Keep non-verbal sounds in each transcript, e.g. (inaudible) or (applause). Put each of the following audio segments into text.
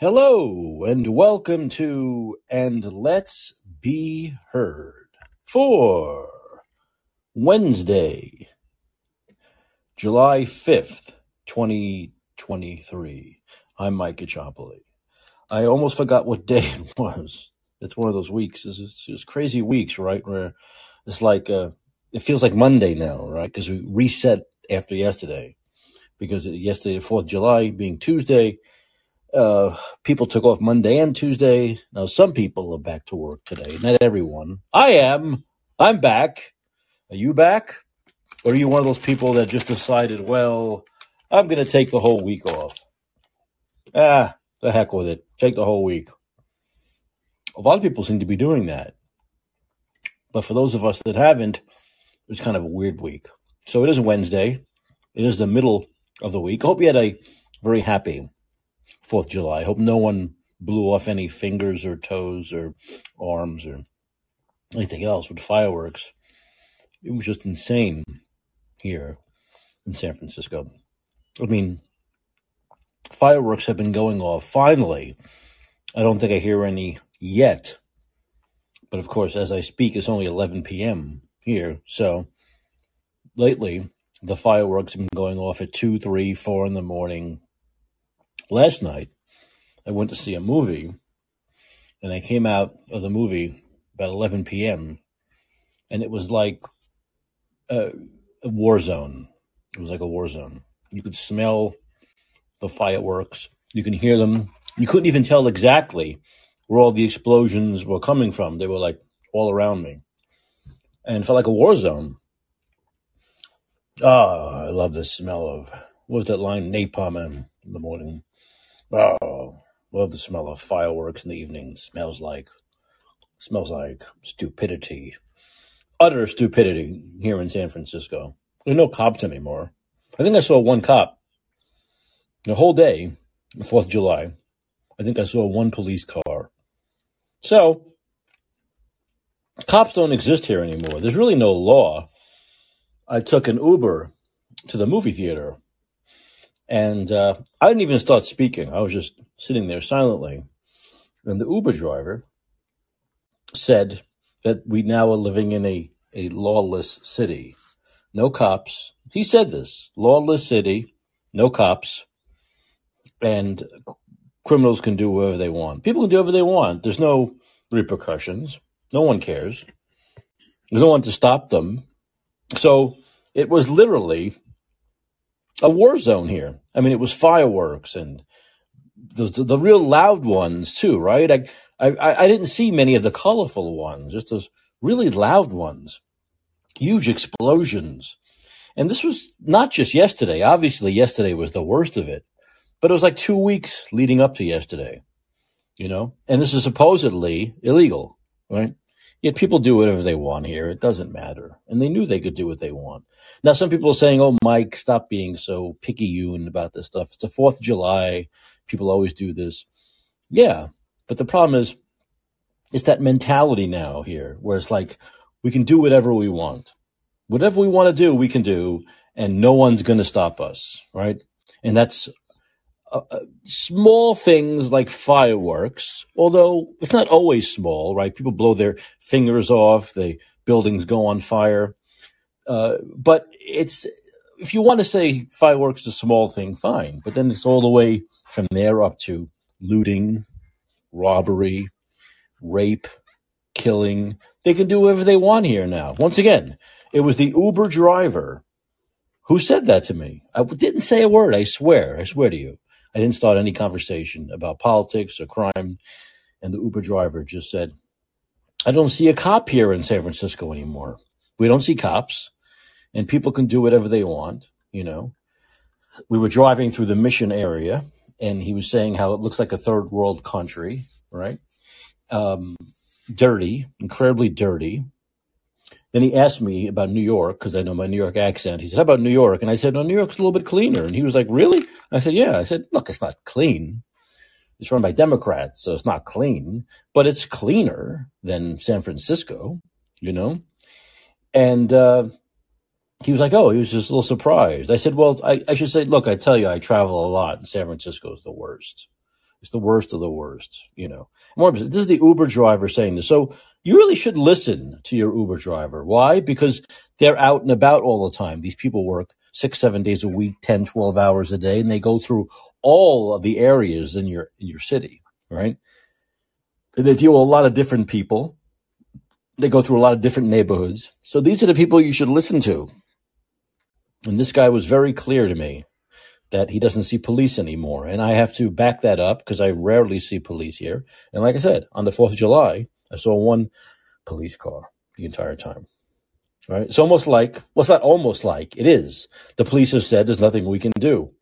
Hello and welcome to And Let's Be Heard for Wednesday, July 5th, 2023. I'm Mike Caccioppoli. I almost forgot what day (laughs) it was. It's one of those weeks. It's, it's, it's crazy weeks, right? Where it's like, uh, it feels like Monday now, right? Because we reset after yesterday. Because yesterday, the 4th of July being Tuesday, uh, people took off Monday and Tuesday. Now, some people are back to work today. Not everyone. I am. I'm back. Are you back? Or are you one of those people that just decided, well, I'm going to take the whole week off? Ah, the heck with it. Take the whole week. A lot of people seem to be doing that. But for those of us that haven't, it was kind of a weird week. So it is Wednesday. It is the middle of the week. I hope you had a very happy Fourth of July. I hope no one blew off any fingers or toes or arms or anything else with fireworks. It was just insane here in San Francisco. I mean, fireworks have been going off. Finally, I don't think I hear any yet. But of course, as I speak, it's only 11 p.m. here. So lately, the fireworks have been going off at 2, 3, 4 in the morning, Last night, I went to see a movie, and I came out of the movie about 11 p.m., and it was like a, a war zone. It was like a war zone. You could smell the fireworks, you can hear them. You couldn't even tell exactly where all the explosions were coming from. They were like all around me, and felt like a war zone. Ah, I love the smell of what was that line? Napalm in the morning. Oh, love the smell of fireworks in the evening. Smells like smells like stupidity, utter stupidity here in San Francisco. There are no cops anymore. I think I saw one cop the whole day, the Fourth of July. I think I saw one police car. So cops don't exist here anymore. There's really no law. I took an Uber to the movie theater and uh, I didn't even start speaking. I was just sitting there silently. And the Uber driver said that we now are living in a, a lawless city. No cops. He said this lawless city, no cops, and criminals can do whatever they want. People can do whatever they want. There's no repercussions. No one cares. There's no one to stop them. So it was literally a war zone here. I mean, it was fireworks and the the real loud ones too, right? I I I didn't see many of the colorful ones, just those really loud ones, huge explosions. And this was not just yesterday. Obviously, yesterday was the worst of it, but it was like two weeks leading up to yesterday, you know. And this is supposedly illegal, right? Yet people do whatever they want here. It doesn't matter. And they knew they could do what they want. Now, some people are saying, oh, Mike, stop being so picky about this stuff. It's the 4th of July. People always do this. Yeah. But the problem is, it's that mentality now here where it's like, we can do whatever we want. Whatever we want to do, we can do, and no one's going to stop us, right? And that's uh, uh, small things like fireworks, although it's not always small, right? People blow their fingers off, the buildings go on fire. Uh, but it's if you want to say fireworks is a small thing, fine. But then it's all the way from there up to looting, robbery, rape, killing. They can do whatever they want here now. Once again, it was the Uber driver who said that to me. I didn't say a word. I swear. I swear to you. I didn't start any conversation about politics or crime. And the Uber driver just said, I don't see a cop here in San Francisco anymore. We don't see cops and people can do whatever they want, you know. We were driving through the mission area and he was saying how it looks like a third world country, right? Um, dirty, incredibly dirty. Then he asked me about New York because I know my New York accent. He said, How about New York? And I said, No, New York's a little bit cleaner. And he was like, Really? I said, Yeah. I said, Look, it's not clean. It's run by Democrats, so it's not clean, but it's cleaner than San Francisco, you know? And uh, he was like, Oh, he was just a little surprised. I said, Well, I, I should say, Look, I tell you, I travel a lot, and San Francisco is the worst. It's the worst of the worst, you know. More, this is the Uber driver saying this. So you really should listen to your Uber driver. Why? Because they're out and about all the time. These people work six, seven days a week, 10, 12 hours a day, and they go through all of the areas in your, in your city, right? And they deal with a lot of different people. They go through a lot of different neighborhoods. So these are the people you should listen to. And this guy was very clear to me that he doesn't see police anymore. And I have to back that up because I rarely see police here. And like I said, on the 4th of July, I saw one police car the entire time. Right? It's almost like, well, it's not almost like, it is. The police have said there's nothing we can do.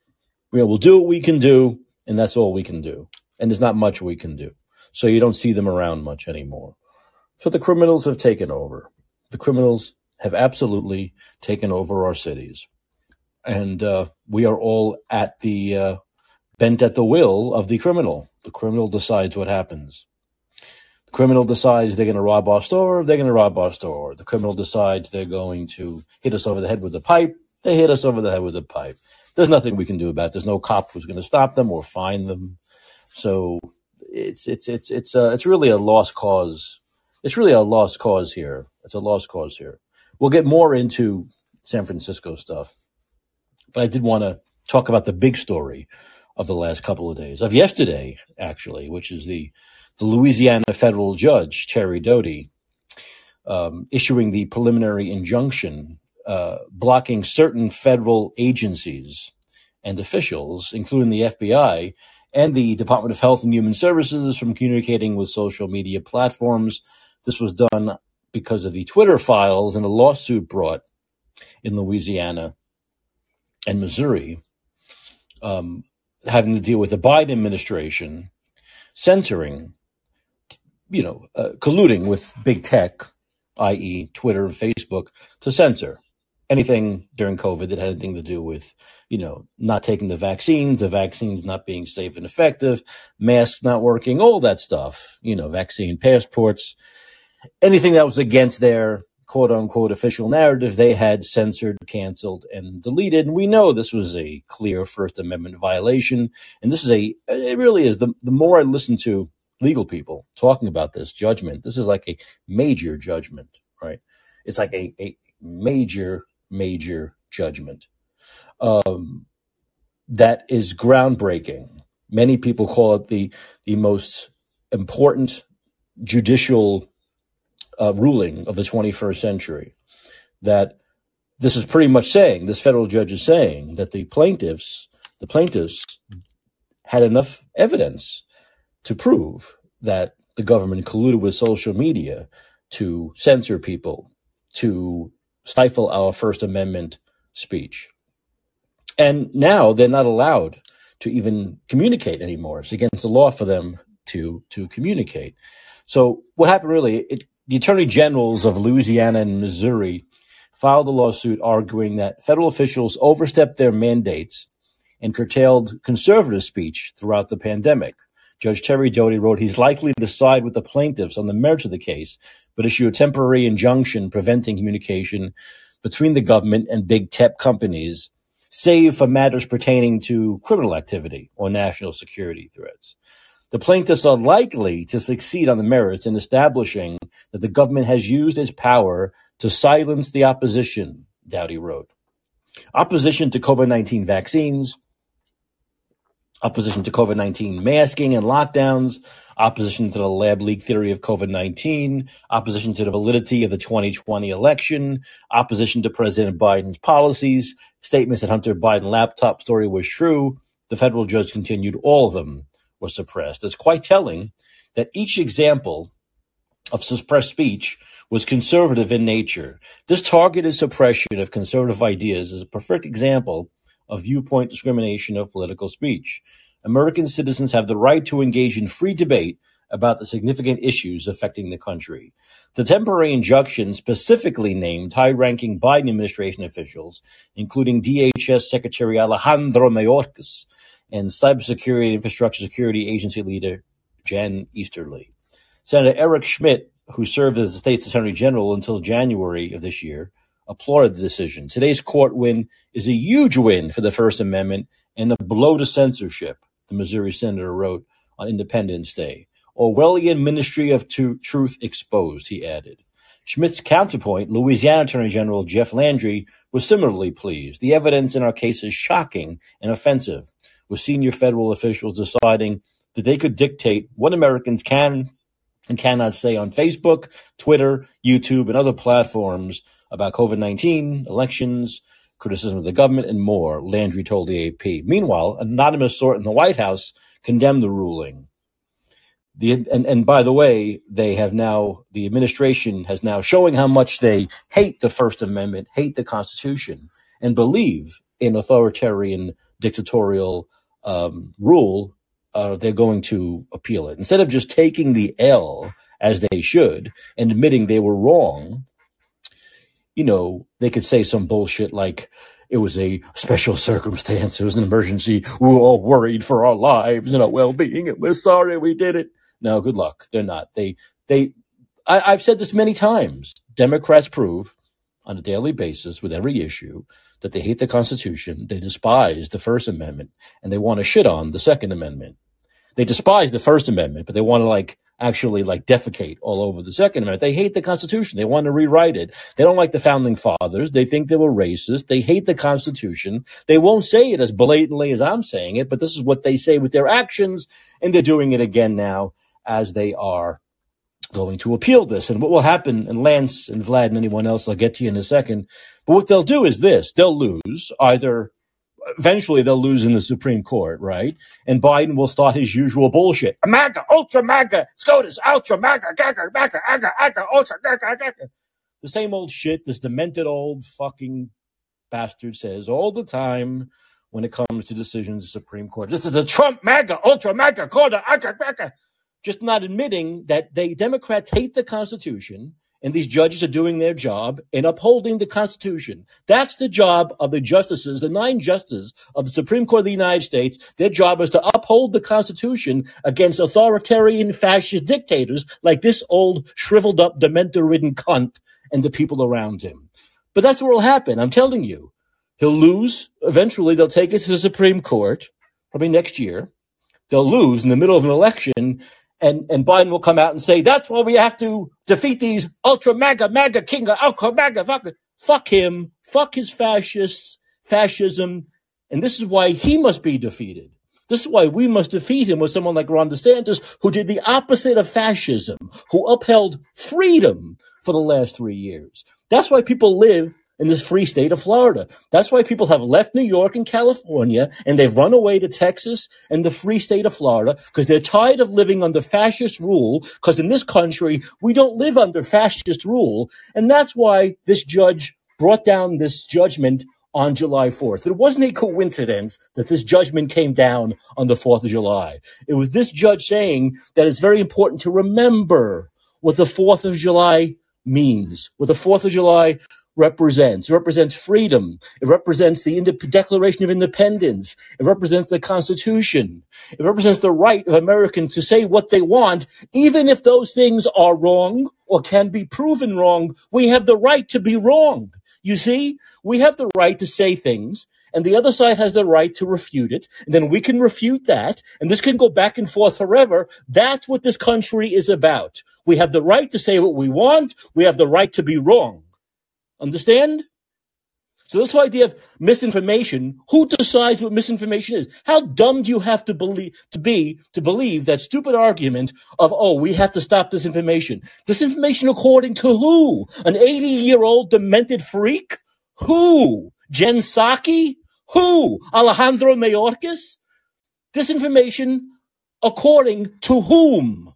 You know, we'll do what we can do, and that's all we can do. And there's not much we can do. So you don't see them around much anymore. So the criminals have taken over. The criminals have absolutely taken over our cities and uh, we are all at the uh, bent at the will of the criminal. The criminal decides what happens. The criminal decides they're going to rob our store. They're going to rob our store. The criminal decides they're going to hit us over the head with a pipe. They hit us over the head with a pipe. There's nothing we can do about it. There's no cop who's going to stop them or find them. So it's it's it's it's uh, it's really a lost cause. It's really a lost cause here. It's a lost cause here. We'll get more into San Francisco stuff but I did want to talk about the big story of the last couple of days, of yesterday, actually, which is the, the Louisiana federal judge, Terry Doughty, um, issuing the preliminary injunction uh, blocking certain federal agencies and officials, including the FBI and the Department of Health and Human Services, from communicating with social media platforms. This was done because of the Twitter files and a lawsuit brought in Louisiana and Missouri, um, having to deal with the Biden administration censoring, you know, uh, colluding with big tech, i.e., Twitter and Facebook, to censor anything during COVID that had anything to do with, you know, not taking the vaccines, the vaccines not being safe and effective, masks not working, all that stuff, you know, vaccine passports, anything that was against their quote unquote official narrative they had censored, canceled, and deleted. And we know this was a clear First Amendment violation. And this is a, it really is. The, the more I listen to legal people talking about this judgment, this is like a major judgment, right? It's like a, a major, major judgment um, that is groundbreaking. Many people call it the, the most important judicial uh, ruling of the 21st century that this is pretty much saying this federal judge is saying that the plaintiffs the plaintiffs had enough evidence to prove that the government colluded with social media to censor people to stifle our first amendment speech. And now they're not allowed to even communicate anymore. It's against the law for them to to communicate. So what happened really it the attorney generals of Louisiana and Missouri filed a lawsuit arguing that federal officials overstepped their mandates and curtailed conservative speech throughout the pandemic. Judge Terry Doughty wrote he's likely to side with the plaintiffs on the merits of the case, but issue a temporary injunction preventing communication between the government and big tech companies, save for matters pertaining to criminal activity or national security threats. The plaintiffs are likely to succeed on the merits in establishing that the government has used its power to silence the opposition, Doughty wrote. Opposition to COVID 19 vaccines, opposition to COVID 19 masking and lockdowns, opposition to the lab leak theory of COVID 19, opposition to the validity of the 2020 election, opposition to President Biden's policies, statements that Hunter Biden laptop story was true. The federal judge continued all of them were suppressed. It's quite telling that each example of suppressed speech was conservative in nature. This targeted suppression of conservative ideas is a perfect example of viewpoint discrimination of political speech. American citizens have the right to engage in free debate about the significant issues affecting the country. The temporary injunction specifically named high ranking Biden administration officials, including DHS Secretary Alejandro Mayorkas, and Cybersecurity Infrastructure Security Agency leader Jen Easterly. Senator Eric Schmitt, who served as the state's attorney general until January of this year, applauded the decision. Today's court win is a huge win for the First Amendment and a blow to censorship, the Missouri senator wrote on Independence Day. Orwellian Ministry of Truth exposed, he added. Schmitt's counterpoint, Louisiana Attorney General Jeff Landry, was similarly pleased. The evidence in our case is shocking and offensive, with senior federal officials deciding that they could dictate what Americans can and cannot say on Facebook, Twitter, YouTube, and other platforms about COVID 19, elections, criticism of the government, and more, Landry told the AP. Meanwhile, an anonymous sort in the White House condemned the ruling. The, and, and by the way, they have now, the administration has now showing how much they hate the First Amendment, hate the Constitution, and believe in authoritarian dictatorial um, rule, uh, they're going to appeal it. Instead of just taking the L as they should and admitting they were wrong, you know, they could say some bullshit like it was a special circumstance, it was an emergency, we were all worried for our lives and our well being, and we're sorry we did it. No, good luck. They're not. They they I, I've said this many times. Democrats prove on a daily basis with every issue that they hate the Constitution, they despise the First Amendment, and they want to shit on the Second Amendment. They despise the First Amendment, but they want to like actually like defecate all over the Second Amendment. They hate the Constitution. They want to rewrite it. They don't like the founding fathers. They think they were racist. They hate the Constitution. They won't say it as blatantly as I'm saying it, but this is what they say with their actions, and they're doing it again now as they are going to appeal this. And what will happen, and Lance and Vlad and anyone else, I'll get to you in a second. But what they'll do is this they'll lose either. Eventually, they'll lose in the Supreme Court, right? And Biden will start his usual bullshit. MAGA, ultra MAGA, SCOTUS, ultra MAGA, gaga, MAGA, aga, aga, ultra, gaga, gaga. The same old shit this demented old fucking bastard says all the time when it comes to decisions the Supreme Court. This is the Trump MAGA, ultra MAGA, quarter, aga, aga just not admitting that they Democrats hate the Constitution and these judges are doing their job in upholding the Constitution. That's the job of the justices, the nine justices of the Supreme Court of the United States. Their job is to uphold the Constitution against authoritarian fascist dictators like this old shriveled up, dementor ridden cunt and the people around him. But that's what will happen. I'm telling you. He'll lose. Eventually, they'll take it to the Supreme Court, probably next year. They'll lose in the middle of an election and, and Biden will come out and say, that's why we have to defeat these ultra MAGA, MAGA, King, ultra MAGA, fuck, fuck him, fuck his fascists, fascism. And this is why he must be defeated. This is why we must defeat him with someone like Ron DeSantis, who did the opposite of fascism, who upheld freedom for the last three years. That's why people live in this free state of Florida. That's why people have left New York and California and they've run away to Texas and the free state of Florida because they're tired of living under fascist rule. Because in this country, we don't live under fascist rule. And that's why this judge brought down this judgment on July 4th. It wasn't a coincidence that this judgment came down on the 4th of July. It was this judge saying that it's very important to remember what the 4th of July means, what the 4th of July represents. It represents freedom. It represents the Declaration of Independence. It represents the Constitution. It represents the right of Americans to say what they want, even if those things are wrong or can be proven wrong. We have the right to be wrong. You see, we have the right to say things and the other side has the right to refute it. And then we can refute that. And this can go back and forth forever. That's what this country is about. We have the right to say what we want. We have the right to be wrong. Understand? So this whole idea of misinformation, who decides what misinformation is? How dumb do you have to believe to be to believe that stupid argument of oh we have to stop disinformation? Disinformation according to who? An 80 year old demented freak? Who? Jen Psaki? Who? Alejandro Mayorkas? Disinformation according to whom?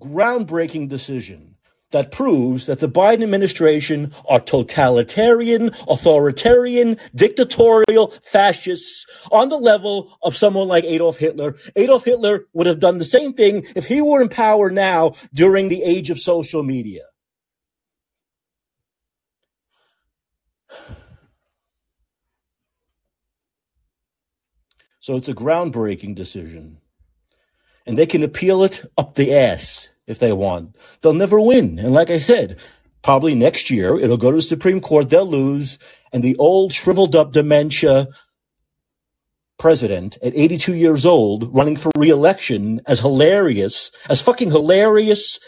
Groundbreaking decision that proves that the Biden administration are totalitarian, authoritarian, dictatorial fascists on the level of someone like Adolf Hitler. Adolf Hitler would have done the same thing if he were in power now during the age of social media. So it's a groundbreaking decision and they can appeal it up the ass if they want. They'll never win. And like I said, probably next year. It'll go to the Supreme Court. They'll lose. And the old shriveled up dementia president at 82 years old running for reelection as hilarious, as fucking hilarious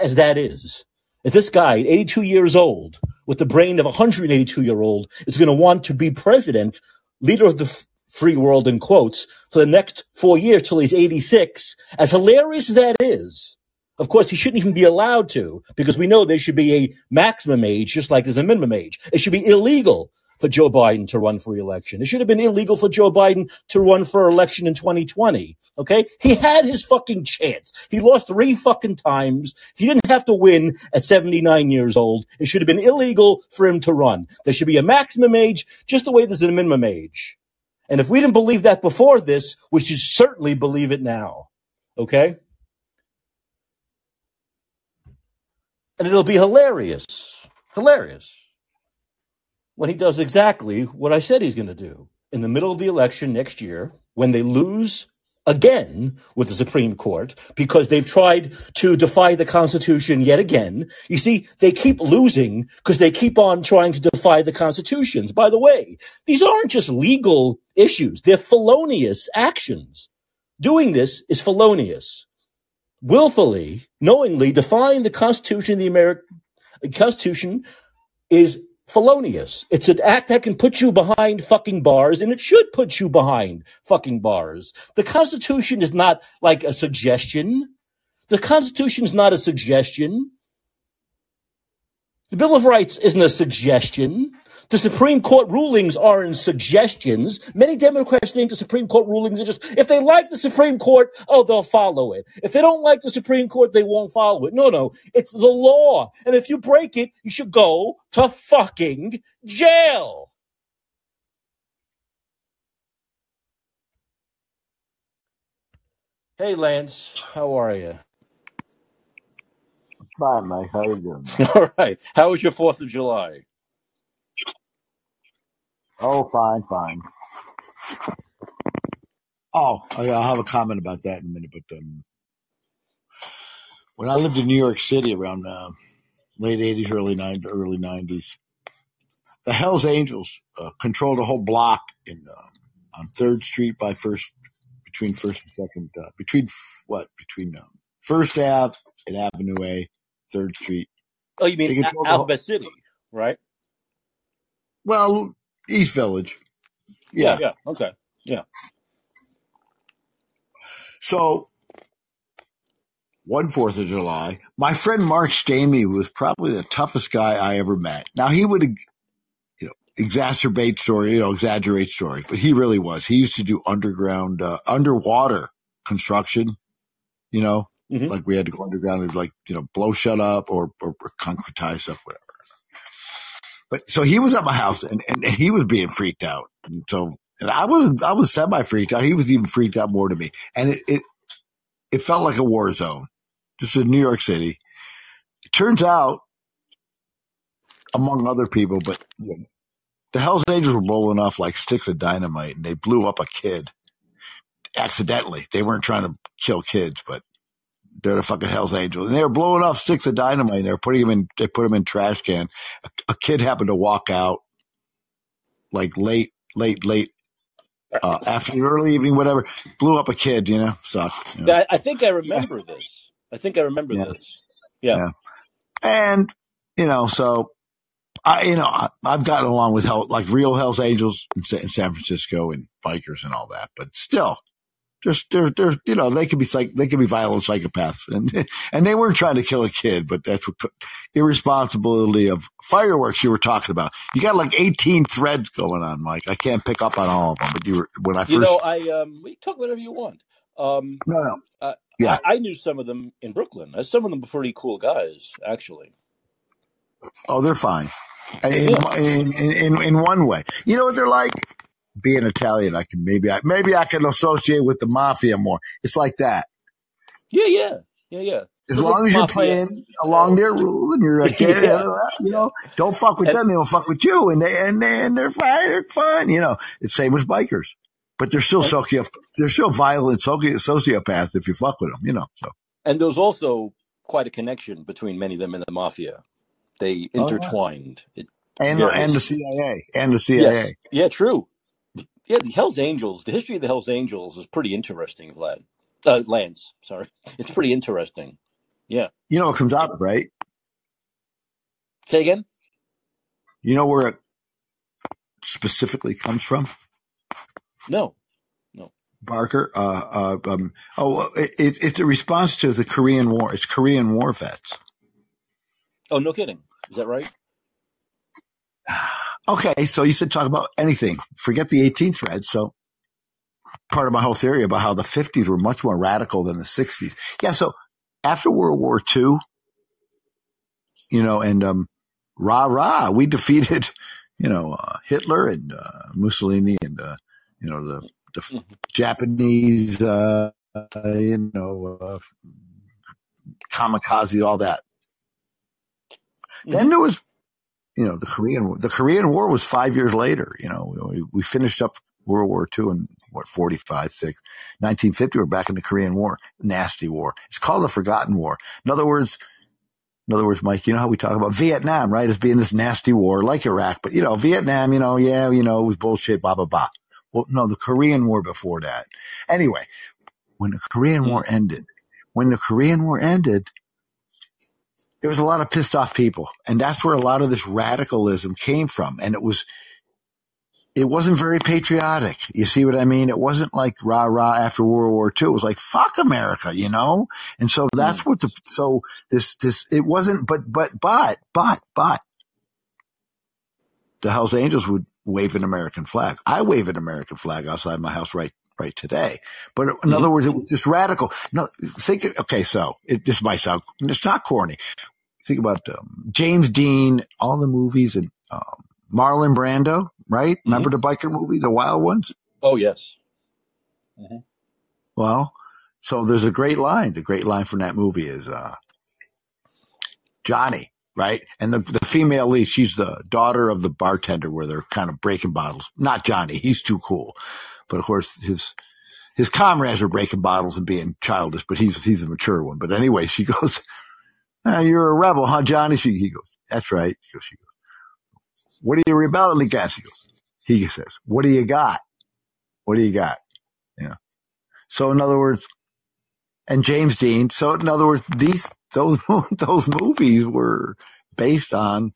as that is. If this guy at 82 years old with the brain of a 182 year old is going to want to be president, leader of the free world in quotes for the next four years till he's 86, as hilarious as that is, of course, he shouldn't even be allowed to because we know there should be a maximum age, just like there's a minimum age. It should be illegal for Joe Biden to run for election. It should have been illegal for Joe Biden to run for election in 2020. Okay. He had his fucking chance. He lost three fucking times. He didn't have to win at 79 years old. It should have been illegal for him to run. There should be a maximum age, just the way there's a minimum age. And if we didn't believe that before this, we should certainly believe it now. Okay. And it'll be hilarious. Hilarious when he does exactly what I said he's going to do. In the middle of the election next year, when they lose again with the Supreme Court because they've tried to defy the Constitution yet again. You see, they keep losing because they keep on trying to defy the Constitutions. By the way, these aren't just legal issues, they're felonious actions. Doing this is felonious. Willfully, knowingly defying the Constitution the American Constitution is felonious. It's an act that can put you behind fucking bars, and it should put you behind fucking bars. The Constitution is not like a suggestion. The Constitution is not a suggestion. The Bill of Rights isn't a suggestion. The Supreme Court rulings are in suggestions. Many Democrats think the Supreme Court rulings are just, if they like the Supreme Court, oh, they'll follow it. If they don't like the Supreme Court, they won't follow it. No, no, it's the law. And if you break it, you should go to fucking jail. Hey, Lance, how are you? Fine, Mike. How you doing? (laughs) All right. How was your 4th of July? Oh, fine, fine. Oh, I'll have a comment about that in a minute. But um, when I lived in New York City around uh, late '80s, early '90s, early '90s, the Hell's Angels uh, controlled a whole block in uh, on Third Street by First, between First and Second, uh, between f- what between um, First Ave and Avenue A, Third Street. Oh, you mean A- controlled the whole, Alphabet City, right? well East Village, Yeah, yeah. yeah. Okay. Yeah. So one Fourth of July, my friend Mark Stamey was probably the toughest guy I ever met. Now he would, you know, exacerbate story, you know, exaggerate stories, but he really was. He used to do underground, uh, underwater construction. You know, hmm like we had to go underground. It was like you know, blow shut up or or, or concretize stuff, whatever. But so he was at my house and, and, and he was being freaked out. And so and I was I was semi freaked out. He was even freaked out more than me. And it, it it felt like a war zone. Just in New York City. It turns out, among other people, but the Hells Angels were rolling off like sticks of dynamite and they blew up a kid accidentally. They weren't trying to kill kids, but they're the fucking Hells Angels. And they were blowing off sticks of dynamite. They were putting them in, they put them in trash can. A, a kid happened to walk out like late, late, late, uh, afternoon, early evening, whatever, blew up a kid, you know, sucked, you know. I, I think I Yeah. remember (laughs) this. I think I remember Yeah. this. Yeah. Yeah. And, you know, so I, you know, I, I've gotten along with hell, like real Hell's Angels in, in San Francisco and bikers and all that, but still, just they're they're you know they could be psych they could be violent psychopaths and (laughs) and they weren't trying to kill a kid, but that's what irresponsibility of fireworks you were talking about. You got like eighteen threads going on, Mike. I can't pick up on all of them, but you were when I first You know, I um, we talk whatever you want. Um, no no I, yeah I I knew some of them in Brooklyn. Uh, Some of them were pretty cool guys, actually. oh they're fine in Yeah. in in, in, in one way. You know what they're like? Being Italian, I can maybe I maybe I can associate with the mafia more. It's like that. Yeah, yeah, yeah, yeah. As long as you're mafia. playing along their rule and you're like, (laughs) yeah, yeah. you know, don't fuck with them, they don't fuck with you, and they and they and they're fine, they're fine. You know, it's same as bikers, but they're still socio, they're still violent soci- sociopaths if you fuck with them. You know, so and there's also quite a connection between many of them and the mafia. They Oh, intertwined. It, and the, and the CIA and the CIA. Yes. Yeah, true. Yeah, the Hell's Angels. The history of the Hell's Angels is pretty interesting, Vlad. Uh, Lance, sorry. (laughs) It's pretty interesting. Yeah. You know what comes out right? Say again. You know where it specifically comes from? No. No. Barker. Uh, uh, um, oh, it, it, it's a response to the Korean War. It's Korean War vets. Oh, no kidding. Is that right? (sighs) (sighs) Okay, so you said talk about anything. Forget the 18th thread. So part of my whole theory about how the 50s were much more radical than the 60s. Yeah, so after World War II, you know, and um, rah rah, we (laughs) defeated, you know, uh, Hitler and uh, Mussolini and uh, you know the the Mhm. Japanese, uh, uh, you know, uh, kamikaze, all that. Then there was, you know, the Korean War. The Korean War was five years later. You know, we, we finished up World War II in what 45, 6, 1950. We're back in the Korean War, nasty war. It's called the Forgotten War. In other words, in other words, Mike, you know how we talk about Vietnam, right, as being this nasty war like Iraq, but you know, Vietnam, you know, yeah, you know, it was bullshit, blah blah blah. Well, no, the Korean War before that. Anyway, when the Korean War mm-hmm. ended, when the Korean War ended, there was a lot of pissed off people, and that's where a lot of this radicalism came from. And it was, it wasn't very patriotic. You see what I mean? It wasn't like rah rah after World War II. It was like fuck America, you know. And so that's what the so this this it wasn't. But but but but but the Hell's Angels would wave an American flag. I wave an American flag outside my house right right today. But in other words, it was just radical. No, think. Okay, so it this might sound it's not corny. Think about um, James Dean, all the movies, and um, Marlon Brando. Right? Remember the biker movie, the Wild Ones? Oh, yes. Well, so there's a great line. The great line from that movie is uh, Johnny, right? And the the female lead, she's the daughter of the bartender, where they're kind of breaking bottles. Not Johnny, he's too cool, but of course his his comrades are breaking bottles and being childish, but he's he's a mature one. But anyway, she (laughs) goes, "Ah, "You're a rebel, huh, Johnny?" She he goes, "That's right." She goes, she goes, "What are you rebelling against?" He goes, he says, "What do you got? What do you got?" Yeah. So in other words, and James Dean. So in other words, these those (laughs) those movies were based on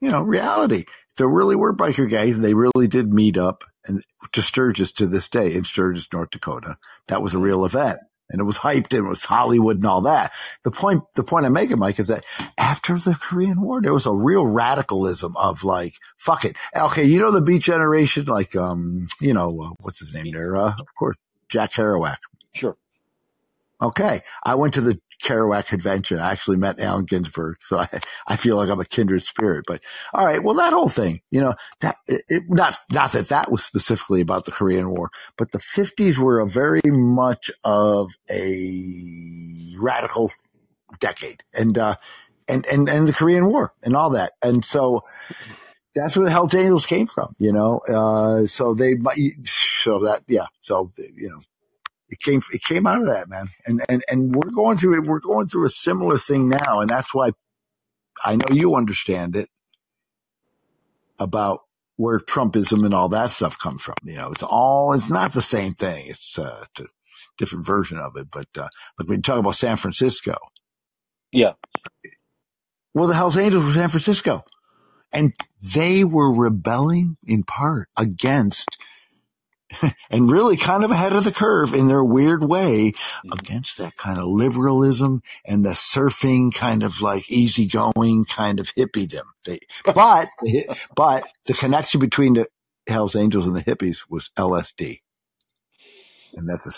you know reality. There really were biker gangs, and they really did meet up and to Sturgis to this day in Sturgis, North Dakota. That was a real event. And it was hyped and it was Hollywood and all that. The point, the point I'm making, Mike, is that after the Korean War, there was a real radicalism of like, fuck it. Okay. You know, the beat generation, like, um, you know, uh, what's his name there? Uh, of course, Jack Kerouac. Sure. Okay. I went to the Kerouac convention. I actually met Allen Ginsberg. So I, I feel like I'm a kindred spirit, but all right. Well, that whole thing, you know, that it, not, not that that was specifically about the Korean War, but the fifties were a very much of a radical decade and, uh, and, and, and the Korean War and all that. And so that's where the Hells Angels came from, you know? Uh, so they, so that, yeah. So, you know, it came it came out of that man. And and and we're going through it we're going through a similar thing now and that's why i know you understand it about where trumpism and all that stuff comes from you know. It's all it's not the same thing. It's uh, a different version of it but uh like when you talk about san francisco. Yeah. well the hells angels were san francisco? And they were rebelling in part against (laughs) and really kind of ahead of the curve in their weird way mm-hmm. against that kind of liberalism and the surfing kind of like easygoing kind of hippiedom. They, (laughs) but, but the connection between the Hells Angels and the hippies was LSD. And that's a,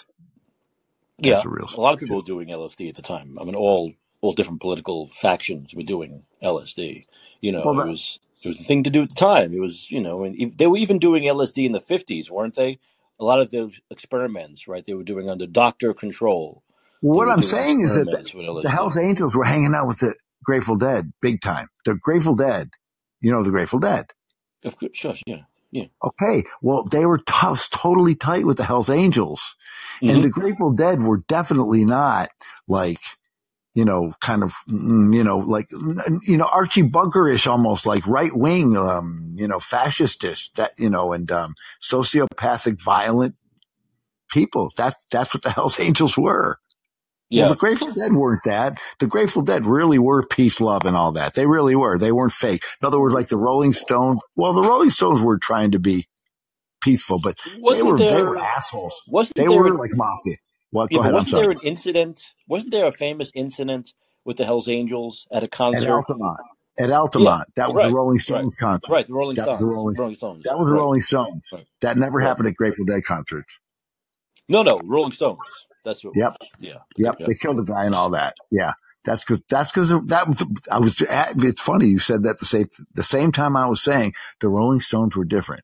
Yeah. a real A lot of people were doing LSD at the time. I mean, all all different political factions were doing LSD. You know, Well, it was it was the thing to do at the time. It was, you know, and ev- they were even doing LSD in the fifties, weren't they? A lot of those experiments, right? They were doing under doctor control. They what were I'm doing saying is that experiments with the, LSD. Hells Angels were hanging out with the Grateful Dead big time. The Grateful Dead, you know, the Grateful Dead. Of course, sure, yeah, yeah. Okay. Well, they were tough, totally tight with the Hells Angels. Mhm. And the Grateful Dead were definitely not like you know, kind of, mm, you know, like, you know, Archie Bunker-ish almost like right wing, um, you know, fascistish that, you know, and, um, sociopathic, violent people. That, that's what the (laughs) Hells Angels were. Yeah. Well, the Grateful Dead weren't that. The Grateful Dead really were peace, love, and all that. They really were. They weren't fake. In other words, like the Rolling Stones. Well, the Rolling Stones were trying to be peaceful, but wasn't they were there, they were assholes. They were an- like mafia. Well, yeah, ahead. Wasn't there an incident? Wasn't there a famous incident with the Hells Angels at a concert? At? Altamont. At Altamont. that was right, the Rolling right. Stones concert. Right, the Rolling Stones. the Rolling- Stones. That was the right. Rolling Stones. Right. That never Right. happened at Grateful Dead concerts. No, no, Rolling Stones. That's what. Yep. Yeah. Yep, Yeah. they killed the guy and all that. Yeah, that's because that's because that was. I was. It's funny you said that the same the same time I was saying the Rolling Stones were different.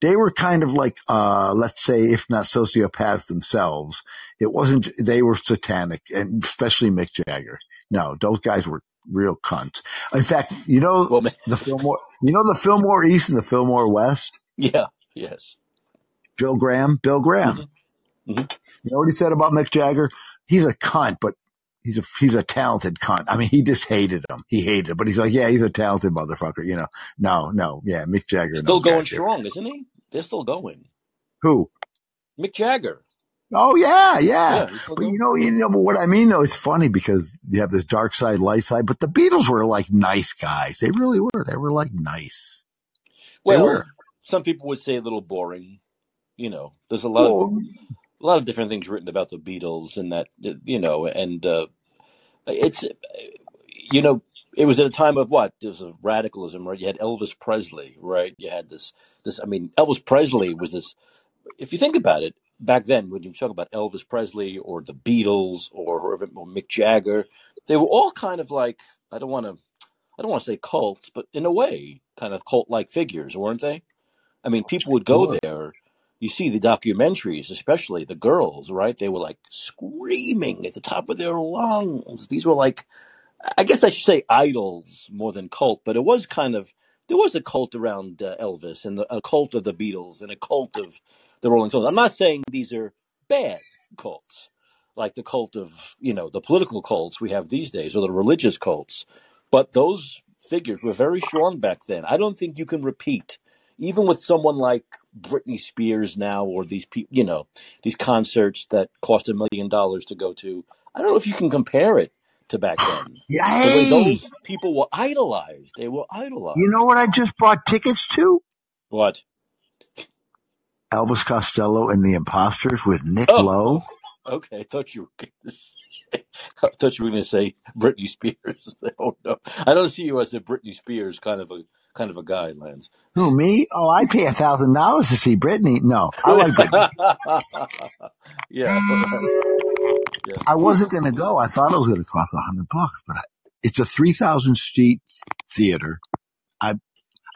They were kind of like, uh, let's say, if not sociopaths themselves. It wasn't. They were satanic, and especially Mick Jagger. No, those guys were real cunts. In fact, you know Well, the Fillmore. You know the Fillmore East and the Fillmore West. yeah. Yes. Bill Graham. Bill Graham. Mhm. Mhm. You know what he said about Mick Jagger? He's a cunt, but he's a he's a talented cunt. I mean, he just hated him. He hated him, but he's like, yeah, he's a talented motherfucker. You know, no, no, yeah, Mick Jagger. Still going strong, isn't he? They're still going. Who? Mick Jagger. Oh yeah, yeah. Yeah, But you know, you know but what I mean though. It's funny because you have this dark side, light side. But the Beatles were like nice guys. They really were. They were like nice. well, some people would say a little boring. You know, there's a lot of Well, a lot of different things written about the Beatles and that you know, and uh, it's you know, it was at a time of what there was a radicalism, right? You had Elvis Presley, right? You had this this. I mean, Elvis Presley was this. If you think about it, back then when you talk about Elvis Presley or the Beatles or whoever, or Mick Jagger, they were all kind of like I don't want to. I don't want to say cults, but in a way, kind of cult-like figures, weren't they? I mean, people would go there. You see the documentaries, especially the girls, right? They were like screaming at the top of their lungs. These were like, I guess I should say idols more than cult, but it was kind of, there was a cult around uh, Elvis and a cult of the Beatles and a cult of the Rolling Stones. I'm not saying these are bad cults, like the cult of, you know, the political cults we have these days or the religious cults, but those figures were very strong back then. I don't think you can repeat even with someone like Britney Spears now, or these people, you know, these concerts that cost a million dollars to go to, I don't know if you can compare it to back (sighs) then. yeah, The way those people were idolized, they were idolized. you know what I just bought tickets to? what? Elvis Costello and the Imposters with Nick Oh, Lowe. (laughs) okay. I thought you were. Gonna say, (laughs) I thought you were going to say Britney Spears. (laughs) oh no, I don't see you as a Britney Spears kind of a kind of a guy, Lance. Who me? Oh, I pay a thousand dollars to see Britney. No, I like (laughs) Britney. yeah. yeah. I wasn't going to go. I thought it was going to cost a hundred bucks, but I, it's a three thousand seat theater. I,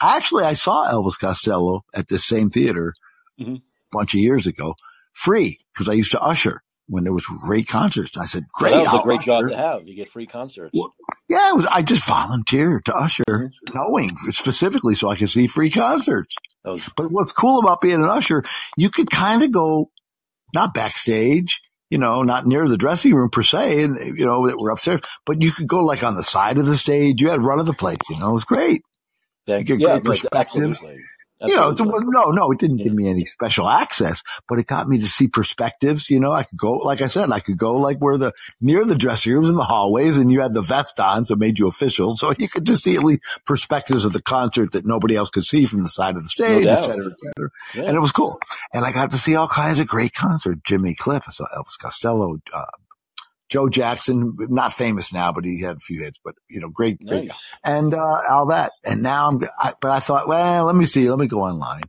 actually I saw Elvis Costello at this same theater Mhm. a bunch of years ago, free because I used to usher when there was great concerts. I said, "Great, that was a great job to have. You get free concerts. Well, yeah, it was, I just volunteered to usher, Mhm. knowing specifically so I could see free concerts. Was But what's cool about being an usher, you could kind of go not backstage, you know, not near the dressing room per se, and you know that we're upstairs, but you could go like on the side of the stage. You had run of the place, you know, it was great. You thank get yeah, great perspectives. absolutely. You know, no, no, it didn't Yeah. give me any special access, but it got me to see perspectives. You know, I could go, like I said, I could go like where the near the dressing rooms and the hallways, and you had the vest on, so it made you official, so (laughs) you could just see at least perspectives of the concert that nobody else could see from the side of the No stage, et cetera, et cetera. Yeah. And it was cool. And I got to see all kinds of great concerts. Jimmy Cliff, I saw Elvis Costello, uh, Joe Jackson, not famous now, but he had a few hits, but you know, great, great Nice. and uh, all that. And now I'm, I, but I thought, well, let me see, let me go online,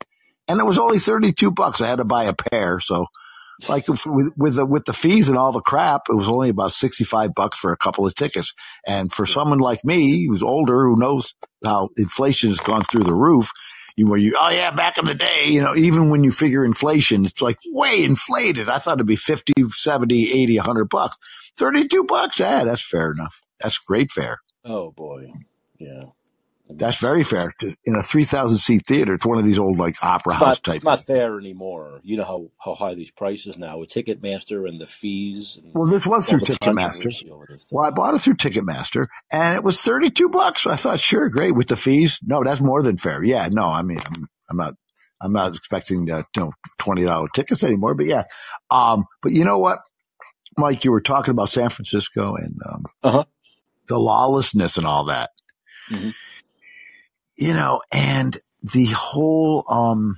and it was only thirty two bucks. I had to buy a pair, so like with with the, with the fees and all the crap, it was only about sixty five bucks for a couple of tickets. And for someone like me who's older, who knows how inflation has gone through the roof. You where you, oh yeah, back in the day, you know, even when you figure inflation, it's like way inflated. I thought it'd be 50, 70, 80, 100 bucks. 32 bucks. Yeah, that's fair enough. That's great fare. Oh boy. Yeah. That's very fair. In a 3,000 seat theater, it's one of these old like opera It's house not, type. it's not fair anymore. You know how, how high these prices now with Ticketmaster and the fees and Well, this was through Ticketmaster. controversy over this stuff. Well, I bought it through Ticketmaster and it was 32 bucks. I thought, sure, great with the fees. No, that's more than fair. Yeah, no, I mean, I'm, I'm not, I'm not expecting, uh, you know, $20 tickets anymore, but yeah. Um, but you know what, Mike, you were talking about San Francisco and, um, Uh-huh. the lawlessness and all that, Mhm. you know, and the whole, um,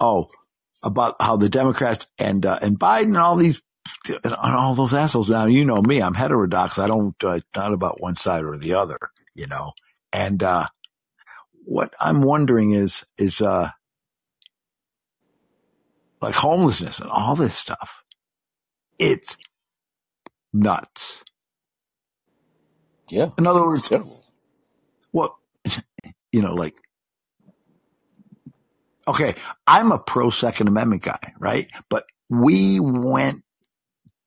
oh, about how the Democrats and, uh, and Biden and all these and all those assholes. Now, you know me, I'm heterodox. I don't, uh, not about one side or the other, you know, and, uh, what I'm wondering is, is, uh, like homelessness and all this stuff. It's nuts. Yeah. In other words, terrible. what, (laughs) you know, like, okay, I'm a pro Second Amendment guy, right? But we went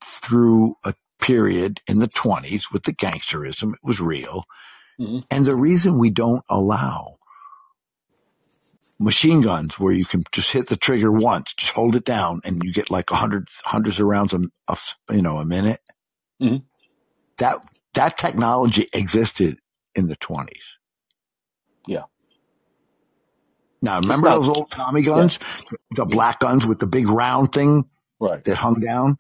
through a period in the 20s with the gangsterism. It was real. Mhm. And the reason we don't allow machine guns where you can just hit the trigger once, just hold it down and you get like a hundred, hundreds of rounds of, of you know, a minute. Mhm. That, that technology existed in the 20s. Yeah. Now, remember not- those old Tommy guns? The black guns with the big round thing Right. that hung down?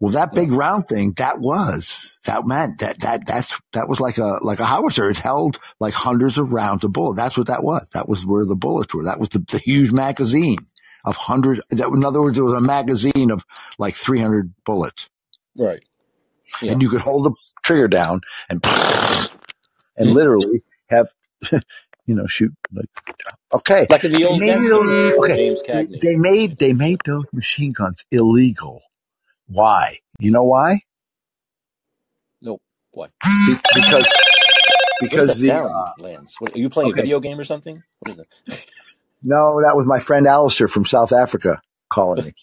Well, that big round thing, that was, that meant that, that, that's, that was like a, like a howitzer. It held like hundreds of rounds of bullet. That's what that was. That was where the bullets were. That was the, the huge magazine of hundred. That, in other words, it was a magazine of like 300 bullets Right. Yeah. and you could hold the trigger down and, and Mhm. literally have, (laughs) you know, shoot like, okay. Like in the old Maybe Gangster those, movies with okay. James They, Cagney. they made they made those machine guns illegal. Why? You know why? No. Why? Be- because because the uh, Lance? What, are you playing okay. a video game or something? What is it? no, that was my friend Alistair from South Africa calling me.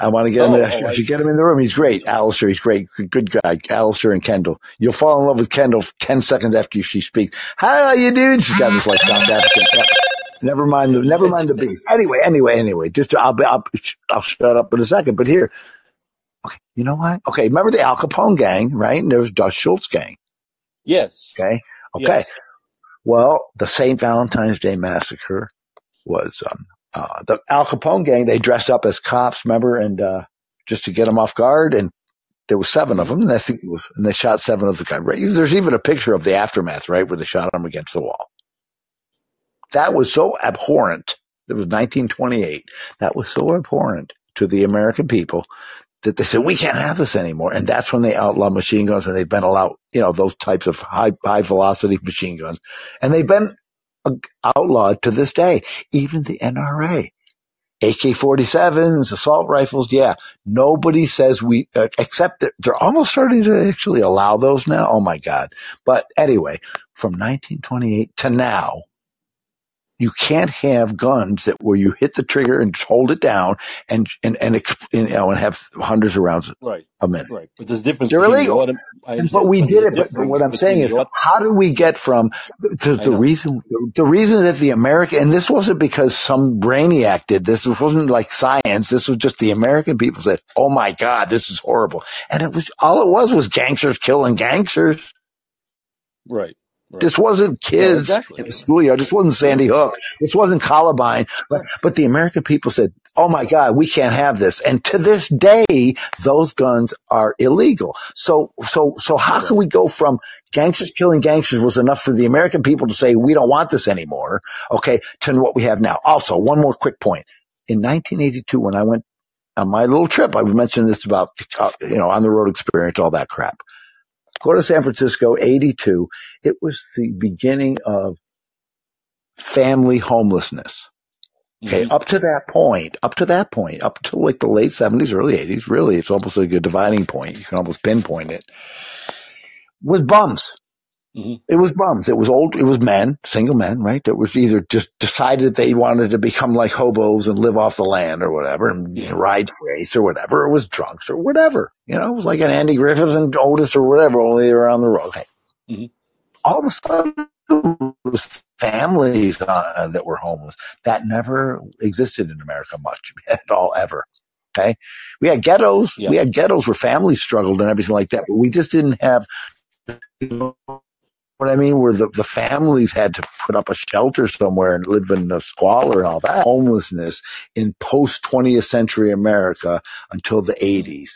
I want to get him. Oh, in, oh, I I (laughs) should get him in the room. He's great, Alistair. He's great, good, good guy. Alistair and Kendall. You'll fall in love with Kendall ten seconds after she speaks. How are you doing? She's got this like South African. Never mind the never mind the beef. Anyway, anyway, anyway. Just I'll be I'll, I'll shut up in a second. But here, okay, you know what? Okay, remember the Al Capone gang, right? And there was Dutch Schultz gang. Yes. Okay, okay. Yes. Well, the St. Valentine's Day massacre was um, uh, the Al Capone gang. They dressed up as cops, remember, and uh, just to get them off guard. And there was seven of them, and I think it was, and they shot seven of the guys. Right? There's even a picture of the aftermath, right, where they shot them against the wall. That was so abhorrent. It was 1928. That was so abhorrent to the American people that they said we can't have this anymore, and that's when they outlawed machine guns, and they've been allowed, you know, those types of high high velocity machine guns, and they've been uh, outlawed to this day. Even the NRA, AK-47s, assault rifles, yeah, nobody says we uh, except that they're almost starting to actually allow those now. Oh my god! But anyway, from 1928 to now. You can't have guns that where you hit the trigger and hold it down and and and, and, you know and have hundreds of rounds Right. a minute. Right. But there's a difference They're illegal. the autom- but we did it. But, but what I'm saying is, how do we get from the, the, reason? The reason that the American and this wasn't because some brainiac did this. This wasn't like science. This was just the American people said, "Oh my God, this is horrible," and it was all it was was gangsters killing gangsters. Right. Right. This wasn't kids exactly. in the schoolyard. This wasn't Sandy Hook. This wasn't Columbine. But, but the American people said, Oh my God, we can't have this. And to this day, those guns are illegal. So, so, so how can we go from gangsters killing gangsters was enough for the American people to say, we don't want this anymore. Okay. To what we have now. Also, one more quick point. In 1982, when I went on my little trip, I mentioned this about, uh, you know, on the road experience, all that crap. Go to San Francisco, 82. It was the beginning of family homelessness. Okay. Mhm. Up to that point, up to that point, up to like the late 70s, early 80s, really, it's almost like a dividing point. You can almost pinpoint it. Was bums. Mhm. It was bums. It was old, it was men, single men, right? That was either just decided they wanted to become like hobos and live off the land or whatever and ride race or whatever. It was drunks or whatever. You know, it was like an Andy Griffith and Otis or whatever, only they were on the road. Okay. Mhm. all of a sudden it was families uh, that were homeless. That never existed in America much (laughs) at all, ever. Okay. We had ghettos. Yeah. We had ghettos where families struggled and everything like that, but we just didn't have, what I mean? Where the, the families had to put up a shelter somewhere and live in the squalor and all that. Homelessness in post 20th century America until the 80s.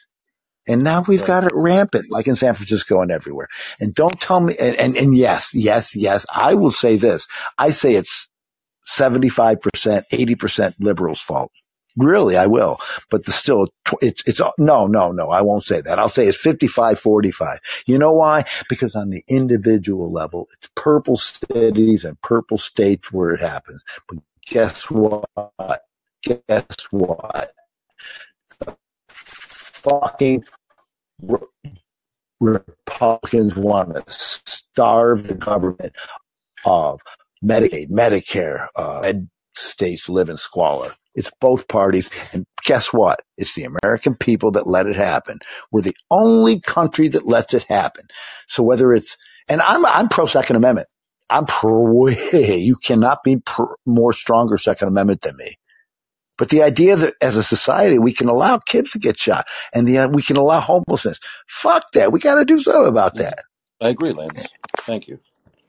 And now we've got it rampant, like in San Francisco and everywhere. And don't tell me, and, and, and yes, yes, yes, I will say this. I say it's 75%, 80% liberals' fault. Really, I will. But the still, it's, it's, no, no, no, I won't say that. I'll say it's 55, 45. You know why? Because on the individual level, it's purple cities and purple states where it happens. But guess what? Guess what? Fucking Re- Republicans want to starve the government of Medicaid, Medicare, uh, states live in squalor. It's both parties. And guess what? It's the American people that let it happen. We're the only country that lets it happen. So whether it's, and I'm, I'm pro Second Amendment. I'm pro, you cannot be pro, more stronger Second Amendment than me. But the idea that as a society, we can allow kids to get shot and the, uh, we can allow homelessness. Fuck that. We got to do something about that. I agree, Lance. Thank you.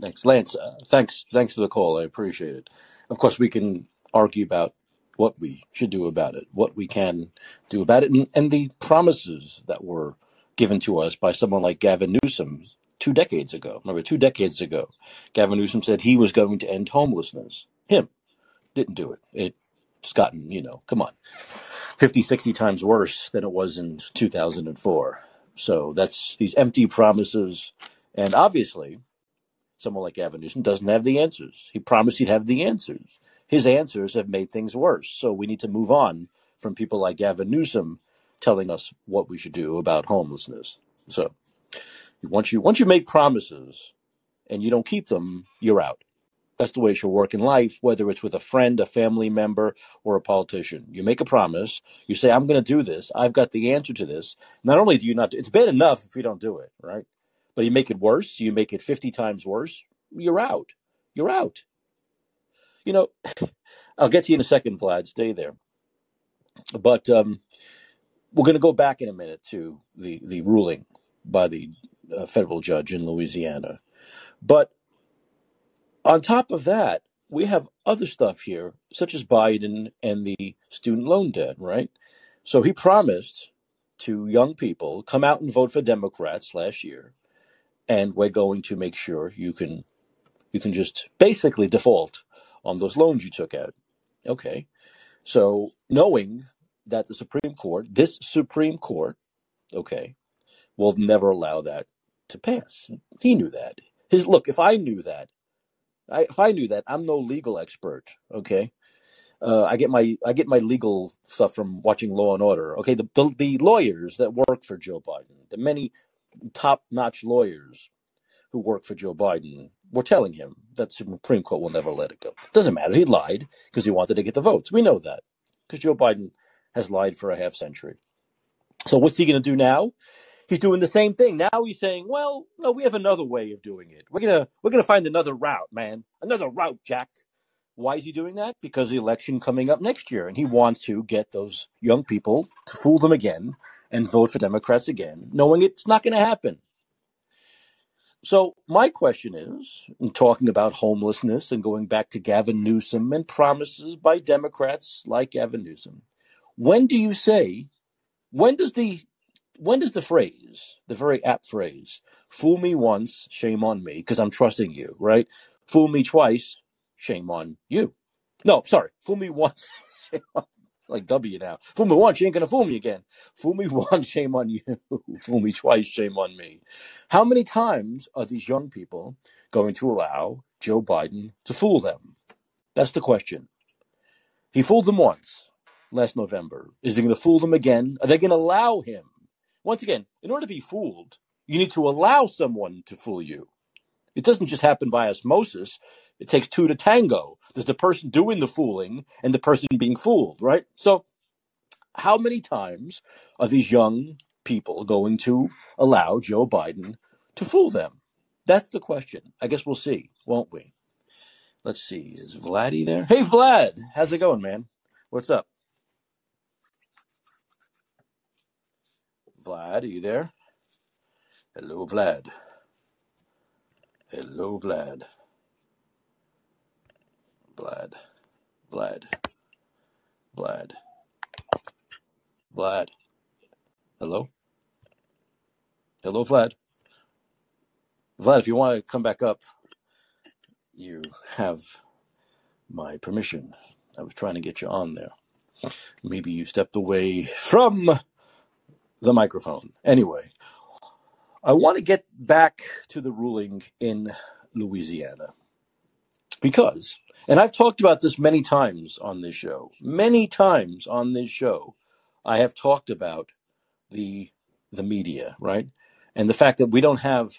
Thanks, Lance. Uh, thanks, thanks for the call. I appreciate it. Of course, we can argue about what we should do about it, what we can do about it, and, and the promises that were given to us by someone like Gavin Newsom two decades ago. Remember, two decades ago, Gavin Newsom said he was going to end homelessness. Him didn't do it. It's gotten, you know, come on, 50, 60 times worse than it was in 2004. So that's these empty promises. And obviously, someone like Gavin Newsom doesn't have the answers. He promised he'd have the answers. His answers have made things worse. So we need to move on from people like Gavin Newsom telling us what we should do about homelessness. So once you once you make promises and you don't keep them, you're out. That's the way it should work in life, whether it's with a friend, a family member, or a politician. You make a promise. You say, I'm going to do this. I've got the answer to this. Not only do you not, it's bad enough if you don't do it, right? But you make it worse. You make it 50 times worse. You're out. You're out. You know, I'll get to you in a second, Vlad. Stay there. But um, we're going to go back in a minute to the, the ruling by the uh, federal judge in Louisiana. But on top of that, we have other stuff here, such as Biden and the student loan debt, right? So he promised to young people, come out and vote for Democrats last year, and we're going to make sure you can you can just basically default on those loans you took out. Okay. So knowing that the Supreme Court, this Supreme Court, okay, will never allow that to pass. He knew that. His look, if I knew that, I, if I knew that, I'm no legal expert. Okay, uh, I get my I get my legal stuff from watching Law and Order. Okay, the, the the lawyers that work for Joe Biden, the many top notch lawyers who work for Joe Biden, were telling him that the Supreme Court will never let it go. Doesn't matter. He lied because he wanted to get the votes. We know that because Joe Biden has lied for a half century. So what's he going to do now? He's doing the same thing. Now he's saying, "Well, no, we have another way of doing it. We're gonna we're gonna find another route, man. Another route, Jack." Why is he doing that? Because the election coming up next year, and he wants to get those young people to fool them again and vote for Democrats again, knowing it's not going to happen. So my question is, in talking about homelessness and going back to Gavin Newsom and promises by Democrats like Gavin Newsom, when do you say, when does the when does the phrase, the very apt phrase, fool me once, shame on me, because I'm trusting you, right? Fool me twice, shame on you. No, sorry, fool me once, (laughs) shame on like W now. Fool me once, you ain't gonna fool me again. Fool me (laughs) once, shame on you. (laughs) fool me twice, shame on me. How many times are these young people going to allow Joe Biden to fool them? That's the question. He fooled them once last November. Is he to fool them again? Are they to allow him? Once again, in order to be fooled, you need to allow someone to fool you. It doesn't just happen by osmosis. It takes two to tango. There's the person doing the fooling and the person being fooled, right? So, how many times are these young people going to allow Joe Biden to fool them? That's the question. I guess we'll see, won't we? Let's see. Is Vladdy there? Hey, Vlad. How's it going, man? What's up? Vlad, are you there? Hello, Vlad. Hello, Vlad. Vlad. Vlad. Vlad. Vlad. Hello? Hello, Vlad. Vlad, if you want to come back up, you have my permission. I was trying to get you on there. Maybe you stepped away from the microphone. Anyway, I want to get back to the ruling in Louisiana because, and I've talked about this many times on this show, many times on this show, I have talked about the the media, right? And the fact that we don't have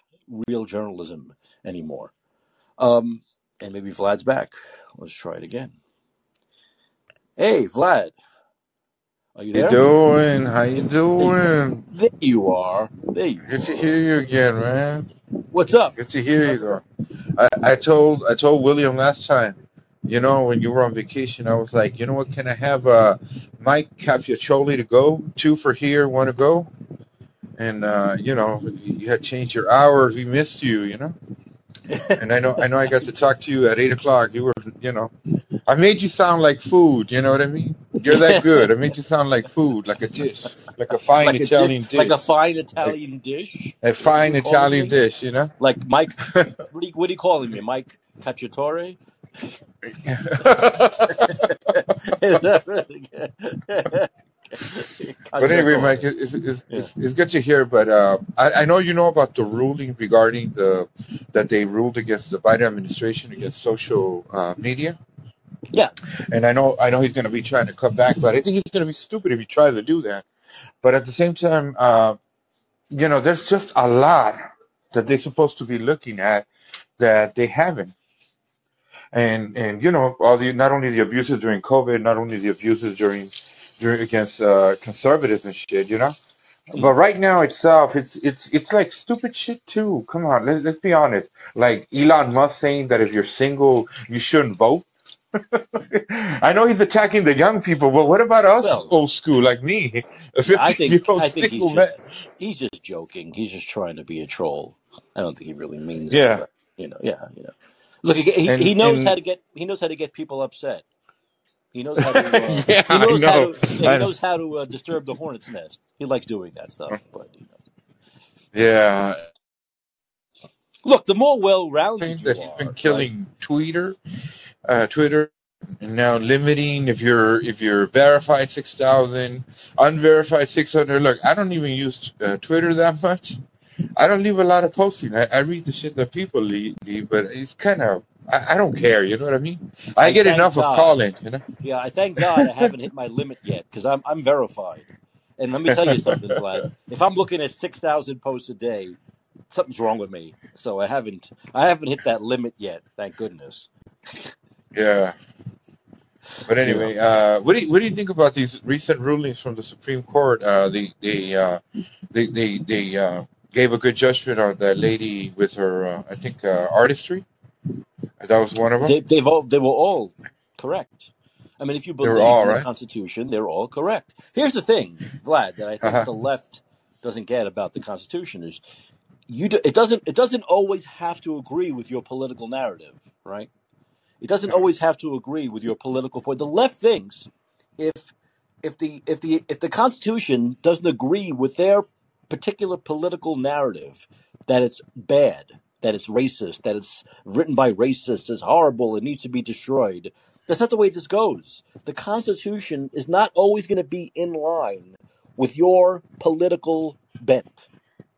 real journalism anymore. Um, and maybe Vlad's back. Let's try it again. Hey, Vlad, are you there? doing? How you doing? there you are. There you Good to are. hear you again, man. What's up? Good to hear you, How's it though. going? I, I told I told William last time, you know, when you were on vacation, I was like, you know what? Can I have uh, Mike Capiacholi to go? Two for here, one to go. And uh, you know, you had changed your hours. We missed you, you know. And I know I know I got to talk to you at eight o'clock. You were, you know, I made you sound like food. You know what I mean? You're that good. I made you sound like food, like a dish, like a fine like a di- Italian like a dish, fine like Italian dish. a Is that what fine Italian dish. You know. Like Mike? (laughs) What are you, what are you calling me, Mike Cacciatore? (laughs) (laughs) Is that really But anyway, Mike, it's, it's, Yeah. it's, it's good to hear. But uh, I, I know you know about the ruling regarding the that they ruled against the Biden administration against social uh, media, Yeah. and I know I know he's going to be trying to cut back, but I think he's going to be stupid if he tries to do that. But at the same time, uh, you know, there's just a lot that they're supposed to be looking at that they haven't. And and you know, all the not only the abuses during COVID, not only the abuses during during against uh, conservatives and shit, you know. But right now itself, it's it's it's like stupid shit too. Come on, let, let's be honest. Like Elon Musk saying that if you're single, you shouldn't vote. (laughs) I know he's attacking the young people, but what about us Well, old school like me, (laughs) I think I think he's just he's just joking. He's just trying to be a troll. I don't think he really means it, Yeah, but you know, yeah, you know. Look, he, and he knows how to get he knows how to get people upset. He knows how to uh, (laughs) yeah, he I knows how know. to yeah, he knows how to uh, disturb the hornet's nest. He likes doing that stuff. But you know. Yeah, look, the more well-rounded that you he's been are, right? killing Twitter, uh, Twitter, and now limiting if you're if you're verified six thousand, unverified six hundred. Look, I don't even use uh, Twitter that much. I don't leave a lot of posting. I, I read the shit that people leave, leave but it's kind of I, I don't care. You know what I mean? I I get enough of calling. You know? Yeah, I thank God I haven't hit my limit yet because I'm I'm verified. And let me tell you something, Vlad. If I'm looking at six thousand posts a day, something's wrong with me. So I haven't I haven't hit that limit yet. Thank goodness. yeah. But anyway, uh, what do you, what do you think about these recent rulings from the Supreme Court? Uh, they they uh, they they, they uh, gave a good judgment on that lady with her, uh, I think, uh, artistry. That was one of them. They they've all they were all correct. I mean, if you believe all in the right. Constitution, they're all correct. Here's the thing, Vlad, that I think huh. the left doesn't get about the Constitution is you. Do, it doesn't. It doesn't always have to agree with your political narrative, right? It doesn't always have to agree with your political point. The left thinks if if the if the if the Constitution doesn't agree with their particular political narrative, that it's bad, that it's racist, that it's written by racists, is horrible, it needs to be destroyed. That's not the way this goes. The Constitution is not always going to be in line with your political bent,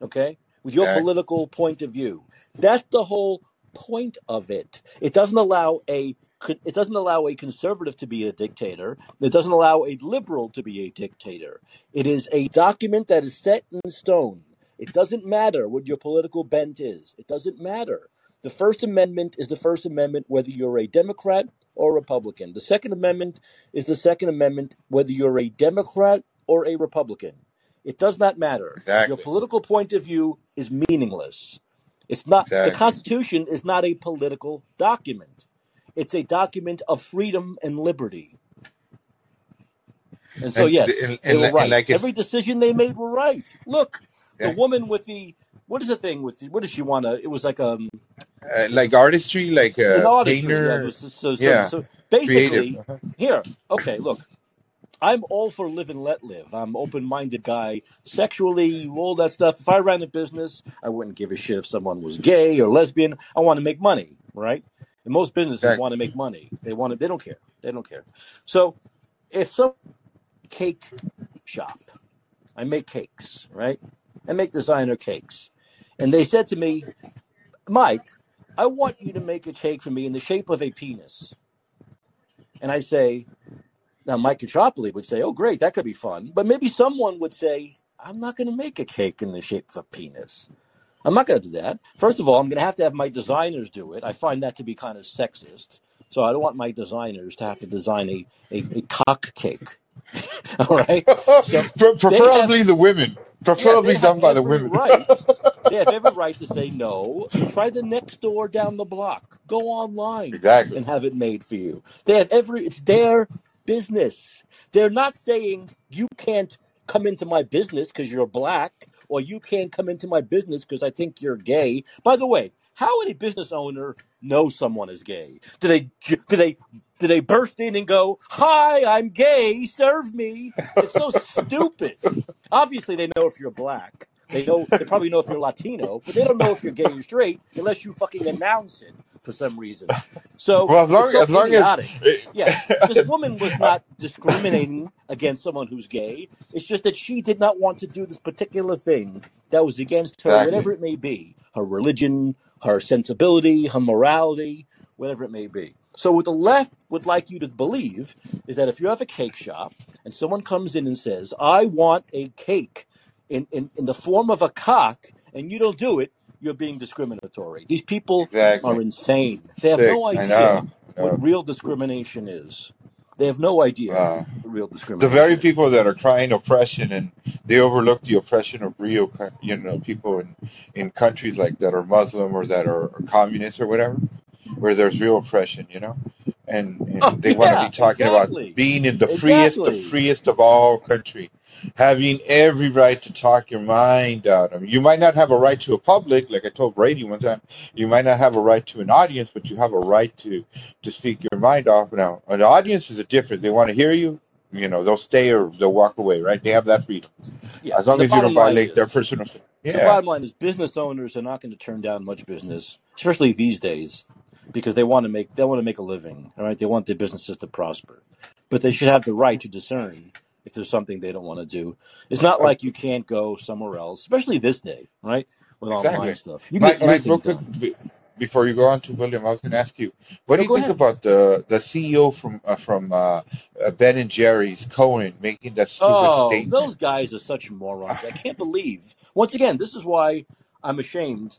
okay? With your Exactly. political point of view. That's the whole point of it. It doesn't allow a it doesn't allow a conservative to be a dictator. It doesn't allow a liberal to be a dictator. It is a document that is set in stone. It doesn't matter what your political bent is. It doesn't matter. The First Amendment is the First Amendment whether you're a Democrat or Republican. The Second Amendment is the Second Amendment whether you're a Democrat or a Republican. It does not matter. Your political point of view is meaningless. It's not the Constitution is not a political document. It's a document of freedom and liberty. And so, And yes, and they were right. like Every decision they made were right. Look, the woman with the what is the thing with the, what does she want to? It was like um uh, like artistry, like a artistry. Yeah, painter. was so so Yeah, so basically Uh-huh. here. Okay, look, I'm all for live and let live. I'm open minded guy, sexually, all that stuff. If I ran a business, I wouldn't give a shit if someone was gay or lesbian. I want to make money, right? And most businesses Exactly. want to make money. They want to. They don't care. They don't care. So if some cake shop, I make cakes, right? I make designer cakes, and they said to me, Mike, I want you to make a cake for me in the shape of a penis. And I say, now Mike Caccioppoli would say, oh, great, that could be fun. But maybe someone would say, I'm not going to make a cake in the shape of a penis. I'm not going to do that. First of all, I'm going to have to have my designers do it. I find that to be kind of sexist. So I don't want my designers to have to design a, a, a cock cake. (laughs) all right? So (laughs) Pre- they have Preferably the women. Preferably have done by the women. right. (laughs) They have every right to say no. Try the next door down the block. Go online exactly. and have it made for you. They have every. It's their business. They're not saying you can't come into my business because you're black, or you can't come into my business because I think you're gay. By the way, how would a business owner know someone is gay? Do they? Do they? Do they burst in and go, "Hi, I'm gay. Serve me"? It's so stupid. Obviously, they know if you're black. They know they probably know if you're Latino, but they don't know if you're gay or straight unless you fucking announce it for some reason. (laughs) So Well, as long so as long as. Yeah, (laughs) this woman was not discriminating against someone who's gay. It's just that she did not want to do this particular thing that was against her, exactly. whatever it may be, her religion, her sensibility, her morality, whatever it may be. So what the left would like you to believe is that if you have a cake shop and someone comes in and says, I want a cake in, in, in the form of a cock, and you don't do it, you're being discriminatory. These people are insane. They have Sick. no idea what real discrimination is. They have no idea Uh, what real the very people that are crying oppression and they overlook the oppression of real, you know, people in in countries like that are Muslim or that are, are communist or whatever, where there's real oppression, you know, and Oh, and they want to be talking about being in the freest, the freest of all country, having every right to talk your mind out. I mean, you might not have a right to a public, like I told Brady one time. You might not have a right to an audience, but you have a right to to speak your mind off. Now, an audience is a difference. They want to hear you. You know, they'll stay or they'll walk away, right? They have that freedom Yeah. as long as you don't violate their is personal. the bottom line is business owners are not going to turn down much business, especially these days, because they want to make they want to make a living. All right, they want their businesses to prosper, but they should have the right to discern if there's something they don't want to do. It's not like you can't go somewhere else, especially this day, right? With online exactly. stuff, you can Mike, Mike, real anything quick, done. be- before you go on to William, I was going to ask you, what No, do you think ahead. about the the CEO from uh, from uh, uh, Ben and Jerry's Cohen making that stupid Oh, statement? those guys are such morons. I can't believe. Once again, this is why I'm ashamed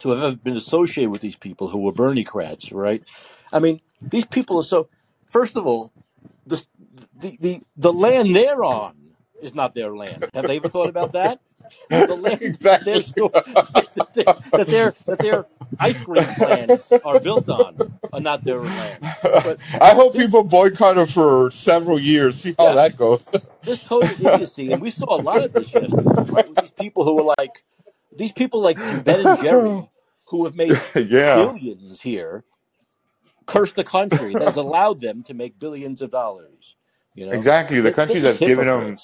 to have ever been associated with these people who were Bernie crats, right? I mean, these people are so. First of all, the the the, land they're on is not their land. Have they ever thought about that? The land (laughs) (laughs) that exactly. their store that their that their that their ice cream plants are built on are not their land. But I hope this people boycott him for several years. See how yeah, that goes. this total (laughs) idiocy, and we saw a lot of this yesterday, right? With these people who were like, these people like Ben and Jerry, who have made yeah. billions here, curse the country that has allowed them to make billions of dollars. You know, Exactly. The they, they're country that's given them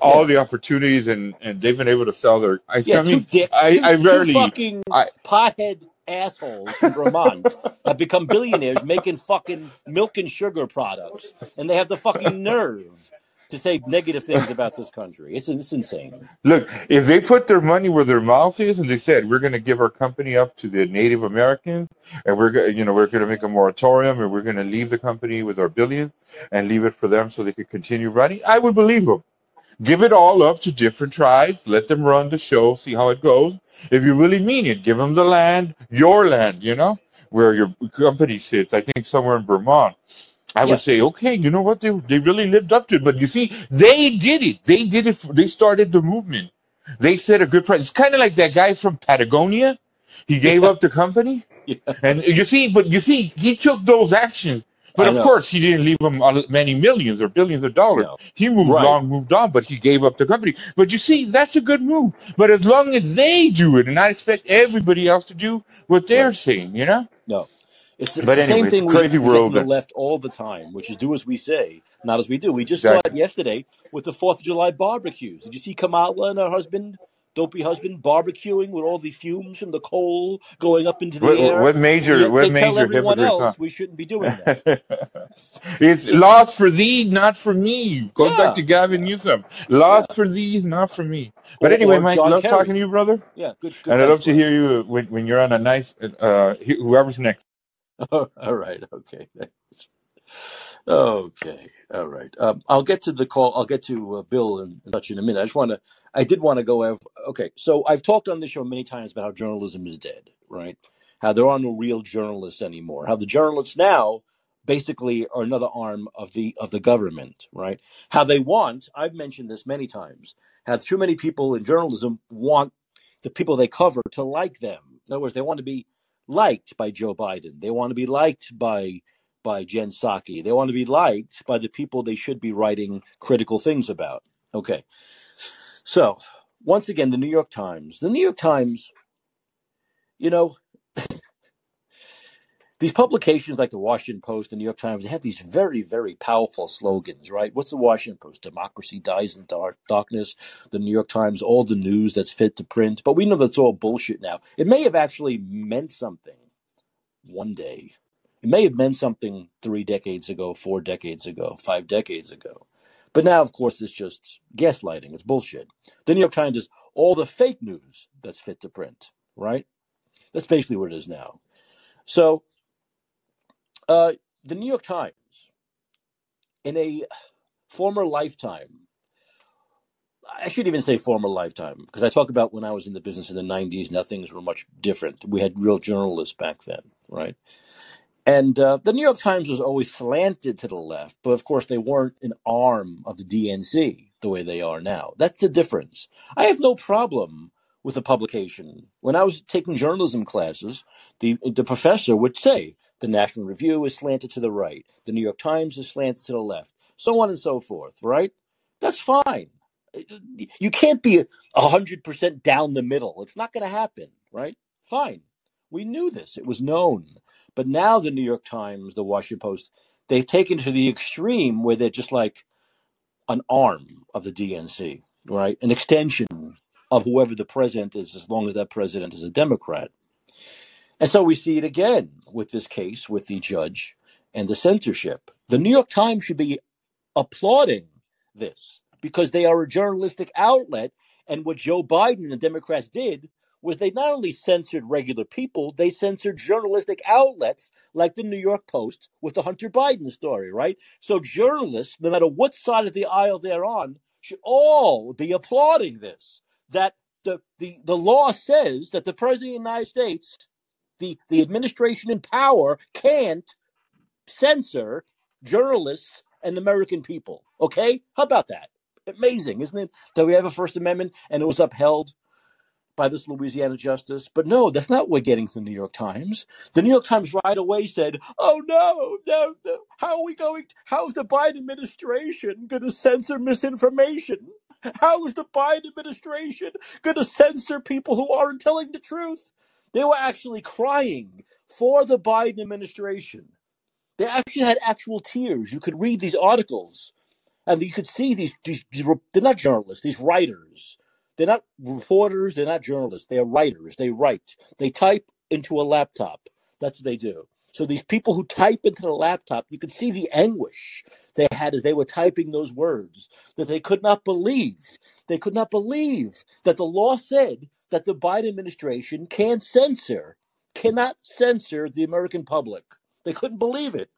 all Yeah, the opportunities and, and they've been able to sell their ice yeah, cream. I mean, dick, I, two I two rarely, fucking I, pothead assholes from Vermont (laughs) have become billionaires making fucking milk and sugar products, and they have the fucking nerve to say negative things about this country. It's it's insane. Look, if they put their money where their mouth is, and they said we're going to give our company up to the Native Americans, and we're go- you know we're going to make a moratorium, and we're going to leave the company with our billions and leave it for them so they could continue running, I would believe them. Give it all up to different tribes, let them run the show, see how it goes. If you really mean it, give them the land, your land, you know, where your company sits. I think somewhere in Vermont. I would say, okay, you know what? They they really lived up to it. But you see, they did it. They did it. They started the movement. They set a good price. It's kind of like that guy from Patagonia. He gave up the company, (laughs) Yeah, and you see, but you see, he took those actions. But I of know. course, he didn't leave a- many millions or billions of dollars. No, He moved right. long, moved on, but he gave up the company. But you see, that's a good move. But as long as they do it, and I expect everybody else to do what they're Right. saying, you know. No. It's, it's But the same anyway, thing crazy we world. the left all the time, which is do as we say, not as we do. We just saw it yesterday with the Fourth of July barbecues. Did you see Kamala and her husband, dopey husband, barbecuing with all the fumes from the coal going up into the What, air? what major, yet what they tell major everyone else we shouldn't be doing that. (laughs) it's laws for thee, not for me. Goes back to Gavin Newsom. yeah. Laws for thee, not for me. But Or, anyway, or Mike, John love talking to you, brother. Yeah, good, good And I'd love to hear you when, when you're on a nice, uh, whoever's next. (laughs) all right. Okay. Okay. All right. Um, I'll get to the call. I'll get to uh, Bill and touch in a minute. I just want to. I did want to go. Okay. So I've talked on this show many times about how journalism is dead. Right. How there are no real journalists anymore. How the journalists now basically are another arm of the of the government. Right. How they want. I've mentioned this many times. How too many people in journalism want the people they cover to like them. In other words, they want to be liked by Joe Biden. They want to be liked by by Jen Psaki. They want to be liked by the people they should be writing critical things about. Okay. So, once again, the New York Times. The New York Times, you know, these publications like the Washington Post and New York Times, they have these very, very powerful slogans, right? What's the Washington Post? Democracy dies in dark, darkness. The New York Times, all the news that's fit to print. But we know that's all bullshit now. It may have actually meant something one day. It may have meant something three decades ago, four decades ago, five decades ago. But now, of course, it's just gaslighting. It's bullshit. The New York Times is all the fake news that's fit to print, right? That's basically what it is now. So, uh, the New York Times, in a former lifetime, I shouldn't even say former lifetime, because I talk about when I was in the business in the 90s, now things were much different. We had real journalists back then, right? And uh, the New York Times was always slanted to the left, but of course they weren't an arm of the DNC the way they are now. That's the difference. I have no problem with the publication. When I was taking journalism classes, the the professor would say the National Review is slanted to the right, the New York Times is slanted to the left, so on and so forth. Right? That's fine. You can't be hundred percent down the middle. It's not going to happen. Right? Fine. We knew this. It was known. But now the New York Times, the Washington Post, they've taken to the extreme where they're just like an arm of the DNC, right? An extension of whoever the president is, as long as that president is a Democrat. And so we see it again with this case with the judge and the censorship. The New York Times should be applauding this because they are a journalistic outlet. And what Joe Biden and the Democrats did was they not only censored regular people, they censored journalistic outlets like the New York Post with the Hunter Biden story, right? So journalists, no matter what side of the aisle they're on, should all be applauding this. That the, the, the law says that the President of the United States, the, the administration in power, can't censor journalists and American people. Okay? How about that? Amazing, isn't it? That we have a First Amendment and it was upheld by this Louisiana justice. But no, that's not what we're getting from the New York Times. The New York Times right away said, oh no, no, no. How are we going? To, how is the Biden administration going to censor misinformation? How is the Biden administration going to censor people who aren't telling the truth? They were actually crying for the Biden administration. They actually had actual tears. You could read these articles and you could see these, these, they're not journalists, these writers. They're not reporters, they're not journalists, they are writers. They write. They type into a laptop. That's what they do. So these people who type into the laptop, you could see the anguish they had as they were typing those words, that they could not believe. They could not believe that the law said that the Biden administration can't censor, cannot censor the American public. They couldn't believe it.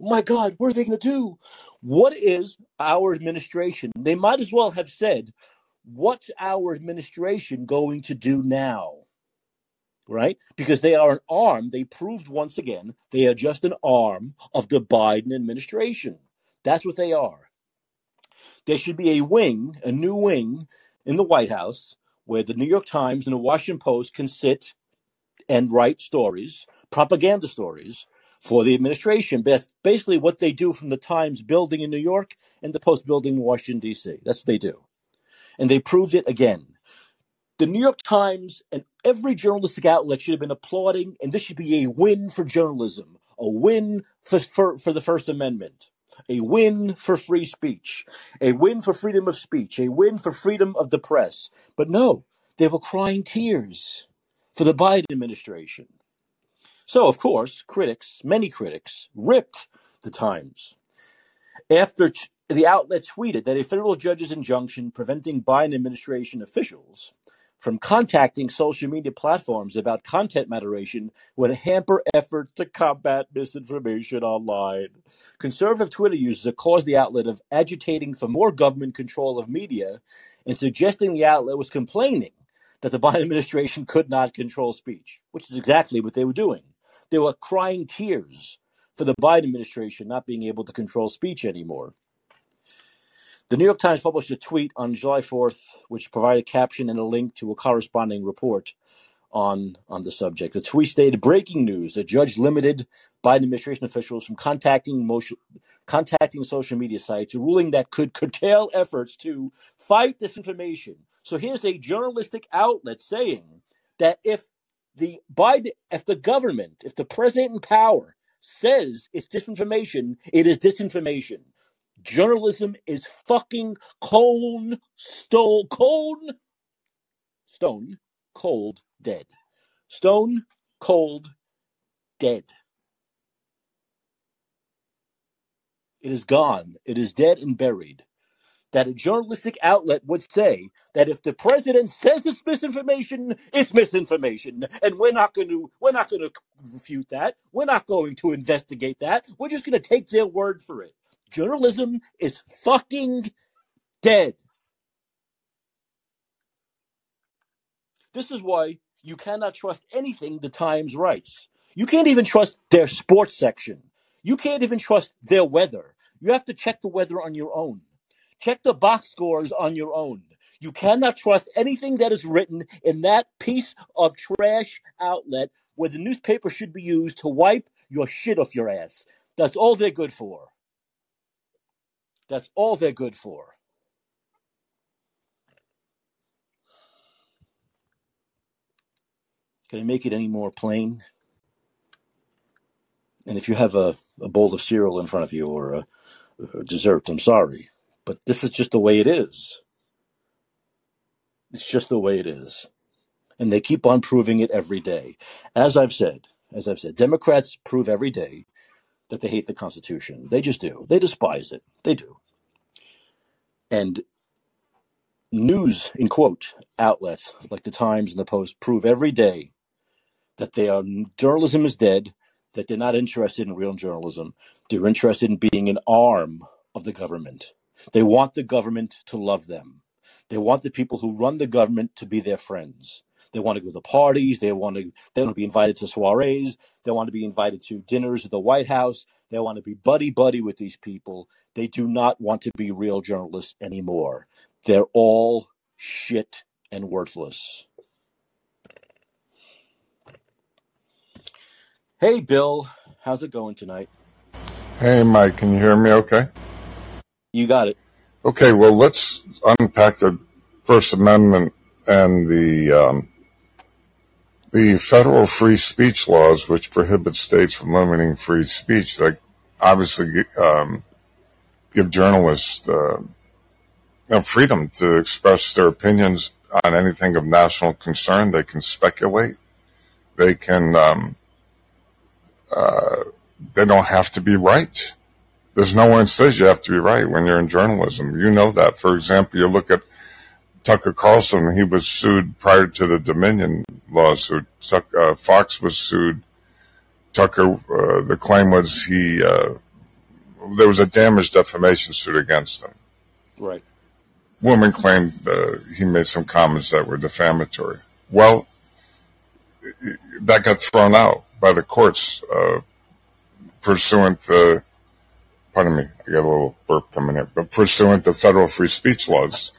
Oh my God, what are they going to do? What is our administration? They might as well have said, What's our administration going to do now? Right? Because they are an arm, they proved once again, they are just an arm of the Biden administration. That's what they are. There should be a wing, a new wing in the White House where the New York Times and the Washington Post can sit and write stories, propaganda stories for the administration. That's basically what they do from the Times building in New York and the Post building in Washington, D.C. That's what they do. And they proved it again. The New York Times and every journalistic outlet should have been applauding, and this should be a win for journalism, a win for, for, for the First Amendment, a win for free speech, a win for freedom of speech, a win for freedom of the press. But no, they were crying tears for the Biden administration. So, of course, critics, many critics, ripped the Times after t- the outlet tweeted that a federal judge's injunction preventing Biden administration officials from contacting social media platforms about content moderation would hamper efforts to combat misinformation online. Conservative Twitter users accused the outlet of agitating for more government control of media and suggesting the outlet was complaining that the (laughs) Biden administration could not control speech, which is exactly what they were doing. They were crying tears for the Biden administration not being able to control speech anymore. The New York Times published a tweet on July 4th, which provided a caption and a link to a corresponding report on, on the subject. The tweet stated breaking news a judge limited Biden administration officials from contacting, motion, contacting social media sites, a ruling that could curtail efforts to fight disinformation. So here's a journalistic outlet saying that if the Biden, if the government, if the president in power says it's disinformation, it is disinformation. Journalism is fucking cone stone cone stone cold dead. Stone cold dead. It is gone. It is dead and buried. That a journalistic outlet would say that if the president says it's misinformation, it's misinformation, and we're not going to we're not going to refute that. We're not going to investigate that. We're just going to take their word for it. Journalism is fucking dead. This is why you cannot trust anything the Times writes. You can't even trust their sports section. You can't even trust their weather. You have to check the weather on your own. Check the box scores on your own. You cannot trust anything that is written in that piece of trash outlet where the newspaper should be used to wipe your shit off your ass. That's all they're good for. That's all they're good for. Can I make it any more plain? And if you have a, a bowl of cereal in front of you or a, a dessert, I'm sorry. But this is just the way it is. It's just the way it is. And they keep on proving it every day. As I've said, as I've said, Democrats prove every day that they hate the Constitution. They just do. They despise it. They do. And news, in quote, outlets like the Times and the Post prove every day that they are journalism is dead, that they're not interested in real journalism. They're interested in being an arm of the government. They want the government to love them. They want the people who run the government to be their friends. They want to go to parties. They want to. They want to be invited to soirees. They want to be invited to dinners at the White House. They want to be buddy buddy with these people. They do not want to be real journalists anymore. They're all shit and worthless. Hey, Bill, how's it going tonight? Hey, Mike, can you hear me okay? You got it. Okay, well, let's unpack the First Amendment and the um, the federal free speech laws, which prohibit states from limiting free speech. Like, obviously, um, give journalists uh, freedom to express their opinions on anything of national concern. They can speculate. They can. Um, uh, they don't have to be right. There's no one says you have to be right when you're in journalism. You know that. For example, you look at Tucker Carlson. He was sued prior to the Dominion lawsuit. Tuck, uh, Fox was sued. Tucker, uh, the claim was he uh, there was a damage defamation suit against him. Right. Woman claimed uh, he made some comments that were defamatory. Well, that got thrown out by the courts uh, pursuant the pardon me, I got a little burp coming here, but pursuant the federal free speech laws,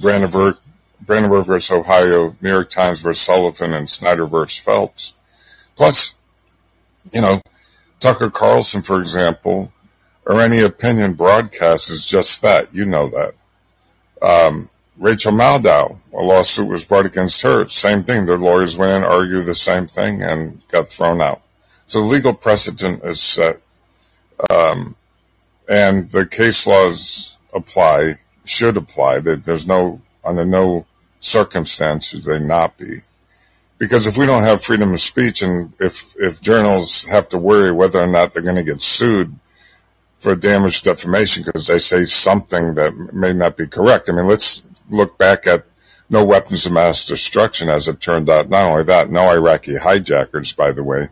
Granted Brandenburg versus Ohio, New York Times versus Sullivan, and Snyder versus Phelps. Plus, you know, Tucker Carlson, for example, or any opinion broadcast is just that. You know that. Um, Rachel Maddow, a lawsuit was brought against her. Same thing. Their lawyers went in, argued the same thing, and got thrown out. So legal precedent is set, um, and the case laws apply, should apply. That there's no under no circumstance should they not be. Because if we don't have freedom of speech, and if if journals have to worry whether or not they're going to get sued for damage defamation because they say something that may not be correct. I mean, let's look back at no weapons of mass destruction as it turned out. Not only that, no Iraqi hijackers, by the way,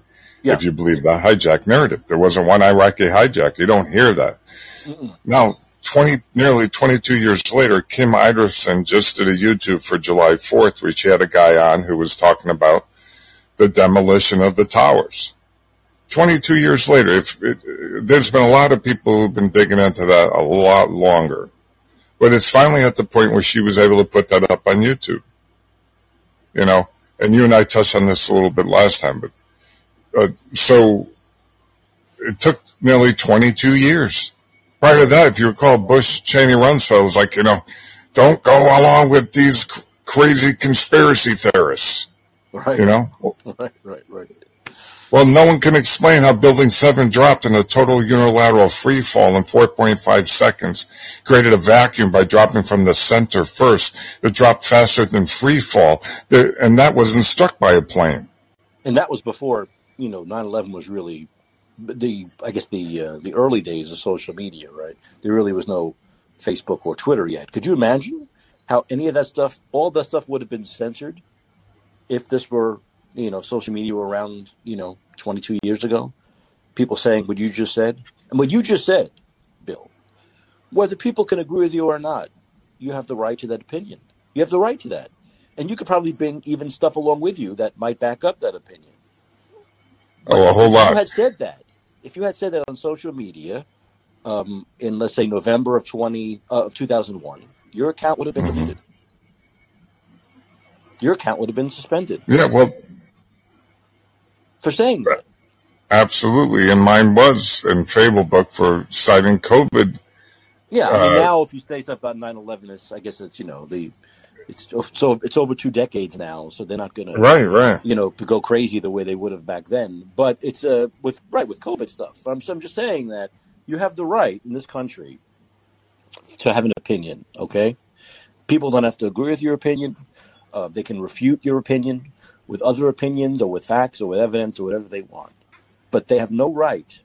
Yeah. if you believe the hijack narrative. There wasn't one Iraqi hijack. You don't hear that. Mm-mm. Now, 20, nearly 22 years later, Kim Iversen just did a YouTube for July 4th, where she had a guy on who was talking about the demolition of the towers. 22 years later, if it, there's been a lot of people who've been digging into that a lot longer, but it's finally at the point where she was able to put that up on YouTube. You know, and you and I touched on this a little bit last time, but uh, so it took nearly 22 years. Prior to that, if you recall, Bush Cheney Rumsfeld was like, you know, don't go along with these crazy conspiracy theorists. Right. You know, (laughs) Right. Right. Right. well, no one can explain how Building 7 dropped in a total unilateral free fall in 4.5 seconds, created a vacuum by dropping from the center first. It dropped faster than free fall, and that wasn't struck by a plane. And that was before you know 9/11 was really the I guess the uh, the early days of social media. Right. There really was no Facebook or Twitter yet. Could you imagine how any of that stuff, all that stuff, would have been censored if this were you know social media were around you know 22 years ago? People saying what you just said and what you just said, Bill. Whether people can agree with you or not, you have the right to that opinion. You have the right to that. And you could probably bring even stuff along with you that might back up that opinion. Oh, a whole if you lot. had said that, if you had said that on social media um, in, let's say, November of 20, uh, of 2001, your account would have been hmm deleted. Your account would have been suspended Yeah, well, for saying that. absolutely. And mine was in Fable Book for citing COVID. Yeah, I mean, Uh, now if you say stuff about 9/11, it's I guess it's you know the it's so it's over two decades now, so they're not gonna right, right. you know go crazy the way they would have back then. But it's uh with right with COVID stuff. I'm so I'm just saying that you have the right in this country to have an opinion. Okay, people don't have to agree with your opinion. Uh, they can refute your opinion with other opinions or with facts or with evidence or whatever they want. But they have no right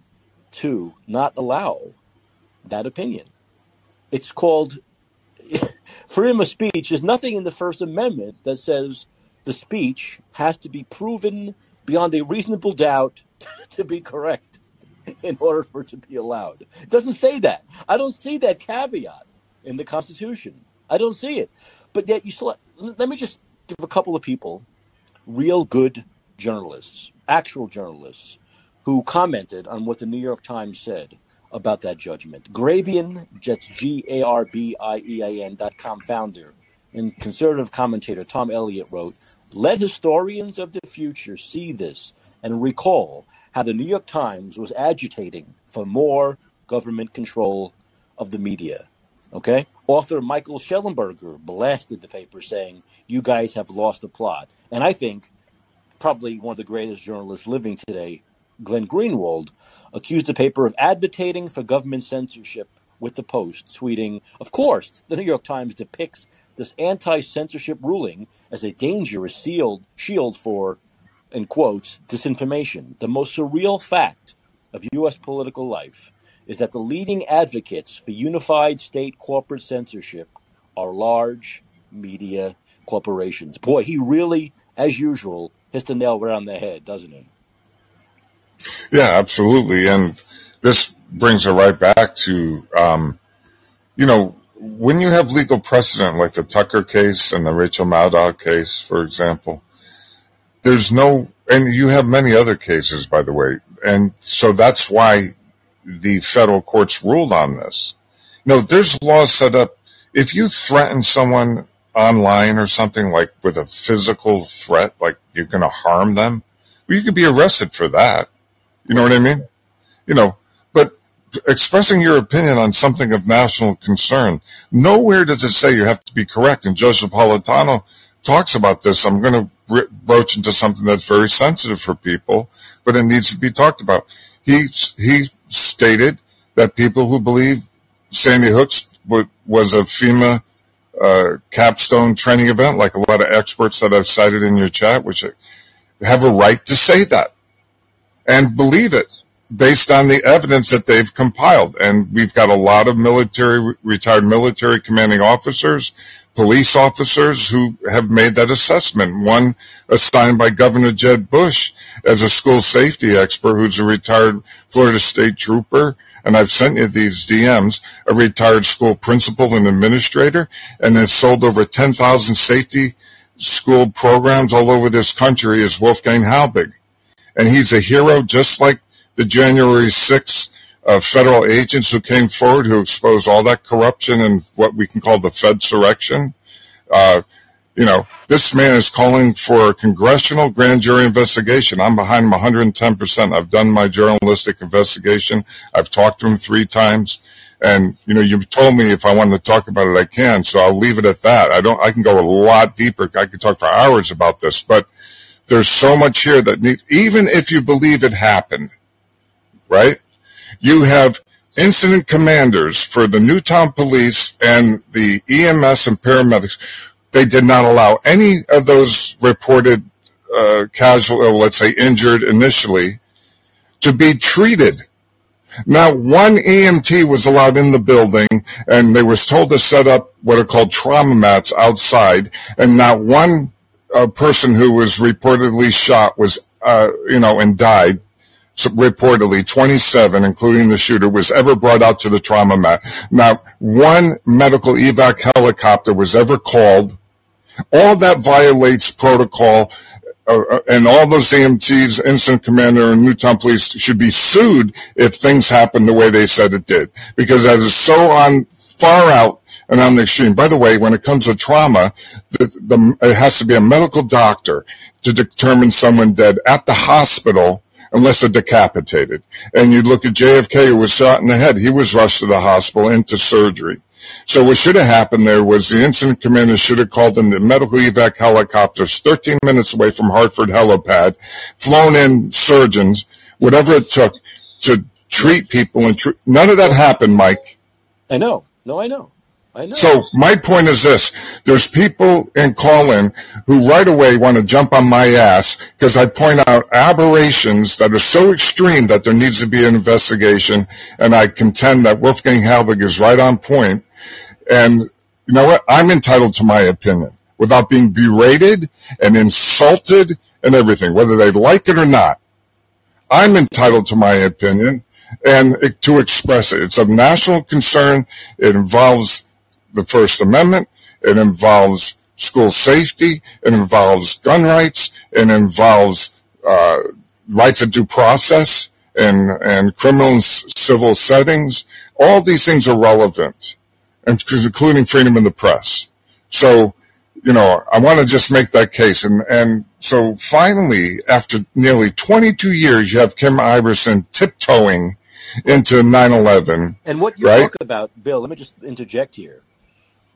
to not allow that opinion. It's called (laughs) freedom of speech. is nothing in the First Amendment that says the speech has to be proven beyond a reasonable doubt (laughs) to be correct in order for it to be allowed. It doesn't say that. I don't see that caveat in the Constitution. I don't see it. But yet you still let me just give a couple of people, real good journalists, actual journalists, who commented on what the New York Times said about that judgment. Grabien, that's G A R B I E A N dot com founder and conservative commentator Tom Elliott wrote, Let historians of the future see this and recall how the New York Times was agitating for more government control of the media. Okay? Author Michael Shellenberger blasted the paper saying, You guys have lost the plot. And I think probably one of the greatest journalists living today, Glenn Greenwald, accused the paper of advocating for government censorship with the Post, tweeting, Of course, the New York Times depicts this anti censorship ruling as a dangerous sealed shield for, in quotes, disinformation. The most surreal fact of U.S. political life is that the leading advocates for unified state corporate censorship are large media corporations. Boy, he really, as usual, hits the nail right on the head, doesn't he? Yeah, absolutely. And this brings it right back to, um, you know, when you have legal precedent like the Tucker case and the Rachel Maddow case, for example, there's no, and you have many other cases, by the way. And so that's why the federal courts ruled on this. No, there's laws set up. If you threaten someone online or something like with a physical threat, like you're going to harm them, well, you could be arrested for that. You know what I mean? You know, but expressing your opinion on something of national concern, nowhere does it say you have to be correct. And Judge Napolitano talks about this. I'm going to broach into something that's very sensitive for people, but it needs to be talked about. He he stated that people who believe Sandy Hooks was a FEMA uh, capstone training event, like a lot of experts that I've cited in your chat, which have a right to say that and believe it based on the evidence that they've compiled. And we've got a lot of military, retired military commanding officers, police officers who have made that assessment. One assigned by Governor Jeb Bush as a school safety expert who's a retired Florida state trooper. And I've sent you these DMs, a retired school principal and administrator, and has sold over 10,000 safety school programs all over this country is Wolfgang Halbig. And he's a hero just like the January 6th uh, federal agents who came forward who exposed all that corruption and what we can call the Fed surrection. Uh, you know, this man is calling for a congressional grand jury investigation. I'm behind him 110%. I've done my journalistic investigation. I've talked to him three times. And, you know, you told me if I wanted to talk about it, I can. So I'll leave it at that. I don't, I can go a lot deeper. I could talk for hours about this, but there's so much here that even if you believe it happened, right? You have incident commanders for the Newtown police and the EMS and paramedics. They did not allow any of those reported uh, casual, or let's say injured initially, to be treated. Not one EMT was allowed in the building, and they was told to set up what are called trauma mats outside, and not one uh, person who was reportedly shot was, uh, you know, and died reportedly 27, including the shooter, was ever brought out to the trauma mat. Not one medical evac helicopter was ever called. All that violates protocol. Uh, uh and all those EMTs, incident commander, and Newtown police should be sued if things happen the way they said it did, because that is so on far out and on the extreme. By the way, when it comes to trauma, it has to be a medical doctor to determine someone dead at the hospital unless they're decapitated. And you look at JFK who was shot in the head. He was rushed to the hospital into surgery. So what should have happened there was the incident commander should have called in the medical evac helicopters 13 minutes away from Hartford helipad, flown in surgeons, whatever it took to treat people and treat. None of that happened, Mike. I know. No, I know. So my point is this: there's people in call-in who right away want to jump on my ass because I point out aberrations that are so extreme that there needs to be an investigation, and I contend that Wolfgang Halbig is right on point. And you know what? I'm entitled to my opinion without being berated and insulted and everything, whether they like it or not. I'm entitled to my opinion and to express it. It's of national concern. It involves the First Amendment. It involves school safety. It involves gun rights. It involves uh, rights of due process and, and criminal and civil settings. All these things are relevant, including freedom of the press. So, you know, I want to just make that case. And, and so finally, after nearly 22 years, you have Kim Iversen tiptoeing into 9-11. And what you right? talk about, Bill, let me just interject here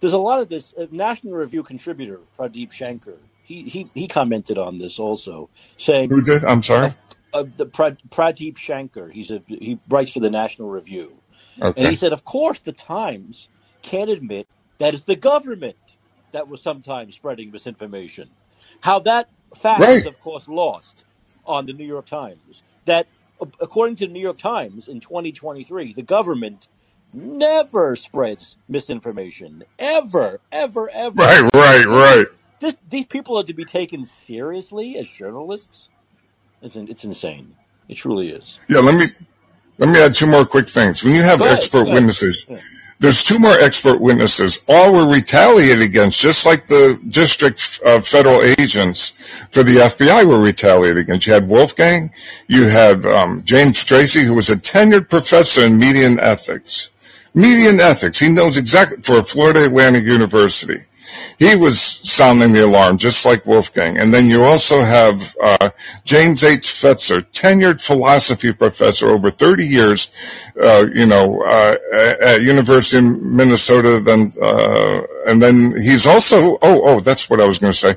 there's a lot of this. Uh, National Review contributor Pradeep Shankar, he he he commented on this also, saying Who did? I'm sorry. uh, the Pra- Pradeep Shankar, he's a he writes for the National Review, and he said, of course, the Times can't admit that it's the government that was sometimes spreading misinformation. How that fact Right. is, of course, lost on the New York Times. That, according to the New York Times in 2023, the government never spreads misinformation. Ever, ever, (laughs) ever. Right, right, right. this, these people are to be taken seriously as journalists. It's, in- it's insane. It truly is. Yeah, let me let me add two more quick things. When you have ahead. expert witnesses, Yeah. there's two more expert witnesses. All were retaliated against, just like the district uh, federal agents for the FBI were retaliated against. You had Wolfgang, you had um, James Tracy, who was a tenured professor in media and ethics. Media and ethics. He knows exactly for Florida Atlantic University. He was sounding the alarm, just like Wolfgang. And then you also have uh, James H. Fetzer, tenured philosophy professor over 30 years, uh, you know, uh, at University of Minnesota. Then, uh, and then he's also, oh, oh, that's what I was going to say.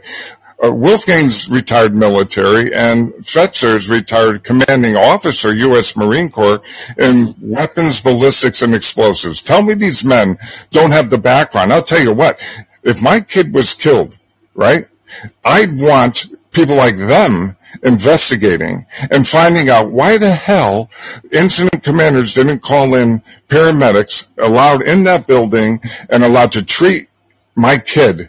Uh, Wolfgang's retired military and Fetzer's retired commanding officer, U.S. Marine Corps, in weapons, ballistics, and explosives. Tell me these men don't have the background. I'll tell you what, if my kid was killed, right, I'd want people like them investigating and finding out why the hell incident commanders didn't call in paramedics allowed in that building and allowed to treat my kid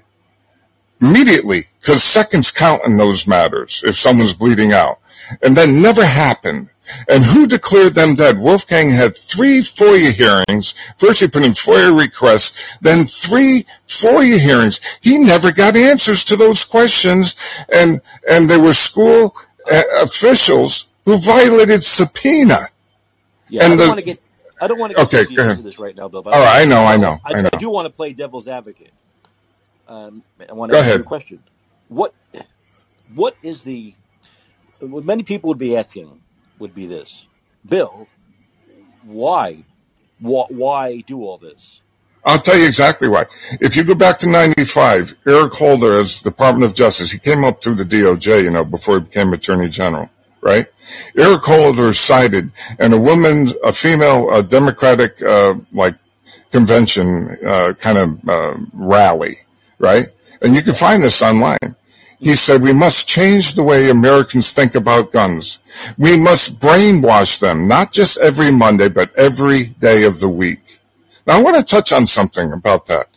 immediately because seconds count in those matters if someone's bleeding out. And that never happened. And who declared them dead? Wolfgang had three FOIA hearings. First, he put in FOIA requests, then three FOIA hearings. He never got answers to those questions, and and there were school uh, officials who violated subpoena. Yeah, and I don't want to get. I don't want to get okay, into this right now, Bill. All right, I know, I know, I, I know. I do want to play devil's advocate. Um, I want to Go ask ahead. you a question. What what is the what many people would be asking would be this, Bill, why, why, why do all this? I'll tell you exactly why. If you go back to 95, Eric Holder as Department of Justice, he came up through the DOJ, you know, before he became Attorney General, right? Eric Holder cited, and a woman, a female, a Democratic, uh, like, convention, uh, kind of, uh, rally, right? And you can find this online. He said, we must change the way Americans think about guns. We must brainwash them, not just every Monday, but every day of the week. Now, I want to touch on something about that.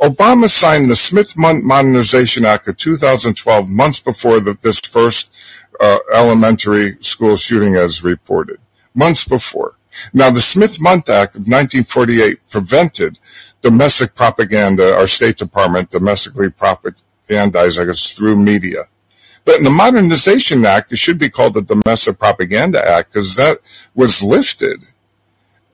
Obama signed the Smith Modernization Act of 2012 months before the, this first uh, elementary school shooting as reported. Months before. Now, the Smith Mundt Act of 1948 prevented domestic propaganda, our State Department domestically propagandize, I guess, through media. But in the Modernization Act, it should be called the Domestic Propaganda Act because that was lifted,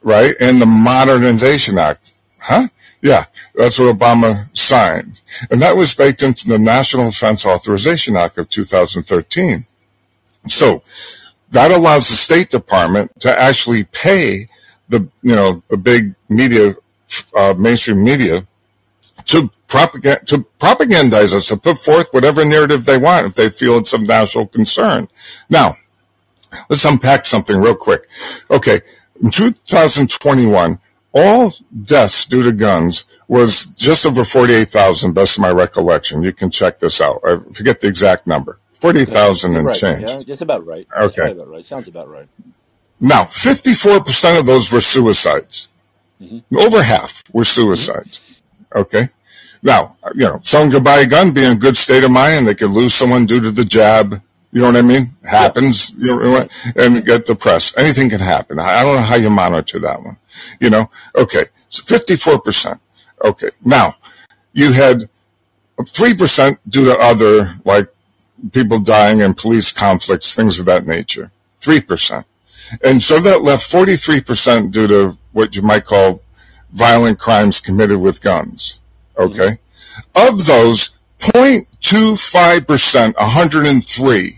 right, in the Modernization Act. Huh? Yeah, that's what Obama signed. And that was baked into the National Defense Authorization Act of 2013. So that allows the State Department to actually pay the, you know, the big media uh, mainstream media to propaganda to propagandize us to put forth whatever narrative they want if they feel it's of national concern. Now, let's unpack something real quick. Okay, in 2021, all deaths due to guns was just over 48,000, best of my recollection. You can check this out. I forget the exact number. 40,000 and right. change. Yeah, just about right. Okay. About right. Sounds about right. Now, 54% of those were suicides. Mm-hmm. Over half were suicides. Okay. Now, you know, someone could buy a gun, be in a good state of mind, and they could lose someone due to the jab. You know what I mean? Happens, you know, and get depressed. Anything can happen. I don't know how you monitor that one. You know? Okay. So 54%. Okay. Now, you had 3% due to other, like, people dying and police conflicts, things of that nature. 3%. And so that left 43% due to what you might call violent crimes committed with guns. Okay. Mm-hmm. Of those, 0.25%, 103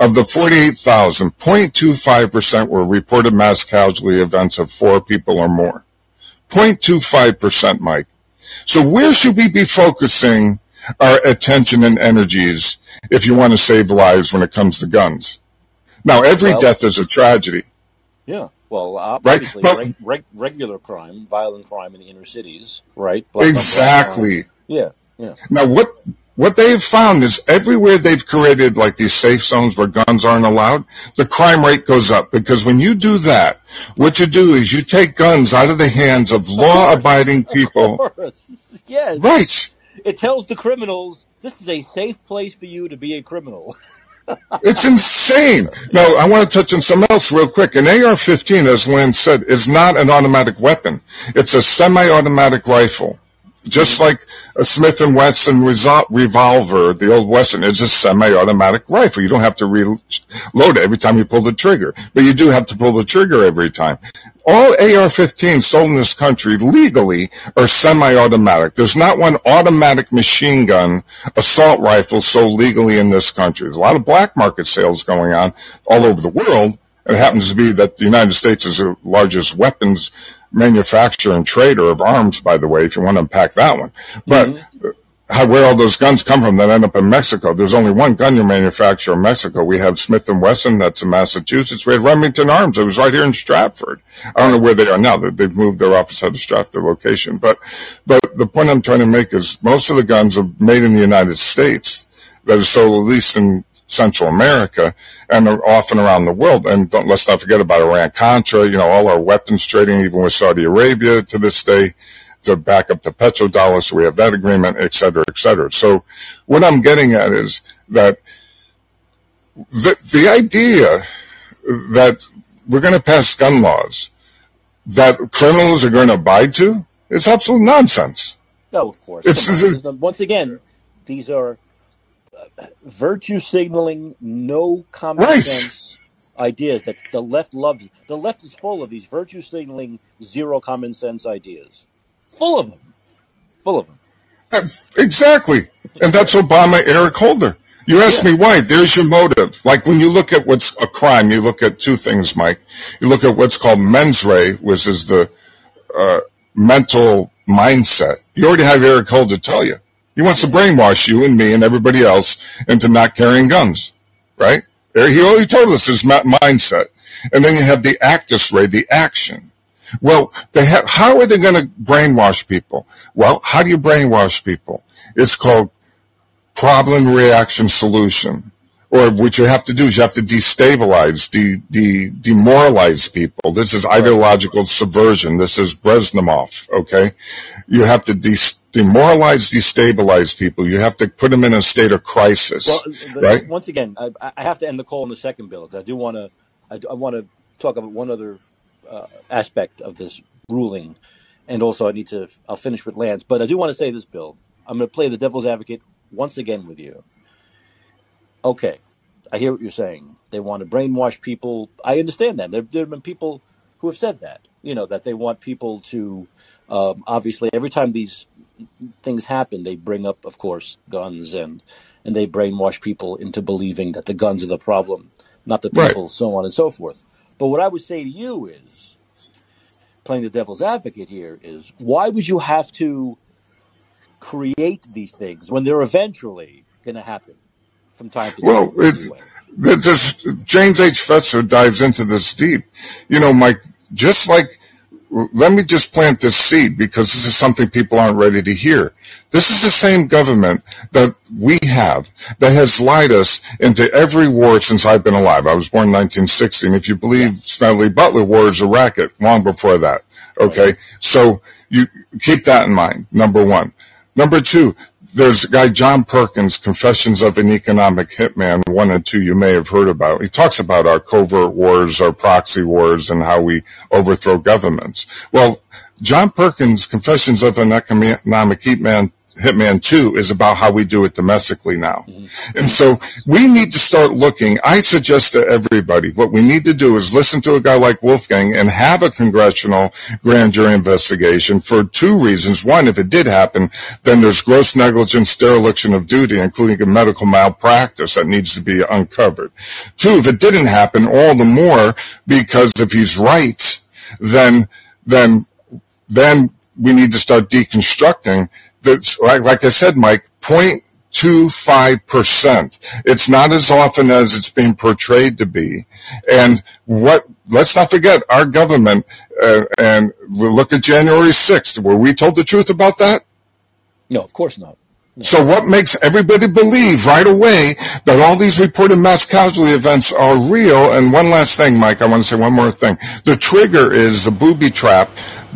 of the 48,000, 0.25% were reported mass casualty events of four people or more. 0.25%, Mike. So where should we be focusing our attention and energies if you want to save lives when it comes to guns? Now, every well, death is a tragedy. Yeah. Well, uh, obviously, right? But, reg- regular crime, violent crime in the inner cities, right? Black uh, exactly. Yeah, yeah. Now, what what they've found is everywhere they've created like these safe zones where guns aren't allowed, the crime rate goes up because when you do that, what you do is you take guns out of the hands of law-abiding people. Yes. Right. It tells the criminals this is a safe place for you to be a criminal. (laughs) it's insane. Now, I want to touch on something else real quick. An AR-15, as Lynn said, is not an automatic weapon. It's a semi-automatic rifle. Just mm-hmm. like a Smith and Wesson revolver, the old Western is a semi-automatic rifle. You don't have to reload it every time you pull the trigger, but you do have to pull the trigger every time. All AR-15s sold in this country legally are semi-automatic. There's not one automatic machine gun assault rifle sold legally in this country. There's a lot of black market sales going on all over the world. It happens to be that the United States is the largest weapons manufacturer and trader of arms, by the way, if you want to unpack that one. But mm-hmm. how, where all those guns come from that end up in Mexico. There's only one gun you manufacture in Mexico. We have Smith and Wesson, that's in Massachusetts. We had Remington Arms, it was right here in Stratford. I don't know where they are now. They've moved their office out of Stratford, their location. But, but the point I'm trying to make is most of the guns are made in the United States that are sold at least in Central America and often around the world. And let's not forget about Iran Contra, you know, all our weapons trading, even with Saudi Arabia to this day, to back up the petrodollars. So we have that agreement, et cetera, et cetera. So what I'm getting at is that the, the idea that we're going to pass gun laws that criminals are going to abide to is absolute nonsense. No, of course. It's, once again, these are virtue signaling, no common right. sense ideas that the left loves. The left is full of these virtue signaling, zero common sense ideas. Full of them. Full of them. Exactly. And that's Obama, Eric Holder. You ask yeah. me why. There's your motive. Like when you look at what's a crime, you look at two things, Mike. You look at what's called mens rea, which is the uh, mental mindset. You already have Eric Holder tell you. He wants to brainwash you and me and everybody else into not carrying guns, right? He already told us his mindset. And then you have the actus rea, the action. Well, they have, how are they going to brainwash people? Well, how do you brainwash people? It's called problem reaction solution or what you have to do is you have to destabilize, de, de, demoralize people. This is ideological subversion. This is Brezhnev, okay? You have to de, demoralize, destabilize people. You have to put them in a state of crisis, well, right? Once again, I, I, have to end the call in the second, Bill, because I do want to, I, I want to talk about one other uh, aspect of this ruling, and also I need to, I'll finish with Lance, but I do want to say this, Bill. I'm going to play the devil's advocate once again with you okay, I hear what you're saying. They want to brainwash people. I understand that. There, there have been people who have said that, you know, that they want people to, um, obviously, every time these things happen, they bring up, of course, guns and, and they brainwash people into believing that the guns are the problem, not the people, right. so on and so forth. But what I would say to you is, playing the devil's advocate here, is why would you have to create these things when they're eventually going to happen? From time to time. Well, it's there's James H. Fetzer dives into this deep. You know, Mike, just like let me just plant this seed because this is something people aren't ready to hear. This is the same government that we have that has lied us into every war since I've been alive. I was born in 1960, and if you believe Smedley Butler war is a racket, long before that. Okay, so you keep that in mind. Number one. Number two, there's a guy, John Perkins, Confessions of an Economic Hitman, one and two you may have heard about. He talks about our covert wars, our proxy wars, and how we overthrow governments. Well, John Perkins' Confessions of an Economic Hitman Hitman 2 is about how we do it domestically now. Mm-hmm. And so we need to start looking. I suggest to everybody, what we need to do is listen to a guy like Wolfgang and have a congressional grand jury investigation for two reasons. One, if it did happen, then there's gross negligence, dereliction of duty, including a medical malpractice that needs to be uncovered. Two, if it didn't happen, all the more because if he's right, then, then, then we need to start deconstructing that's like, like I said, Mike, 0.25%. It's not as often as it's being portrayed to be. And what, let's not forget our government, uh, and we'll look at January 6th. Were we told the truth about that? No, of course not. So what makes everybody believe right away that all these reported mass casualty events are real? And one last thing, Mike, I want to say one more thing. The trigger is the booby trap.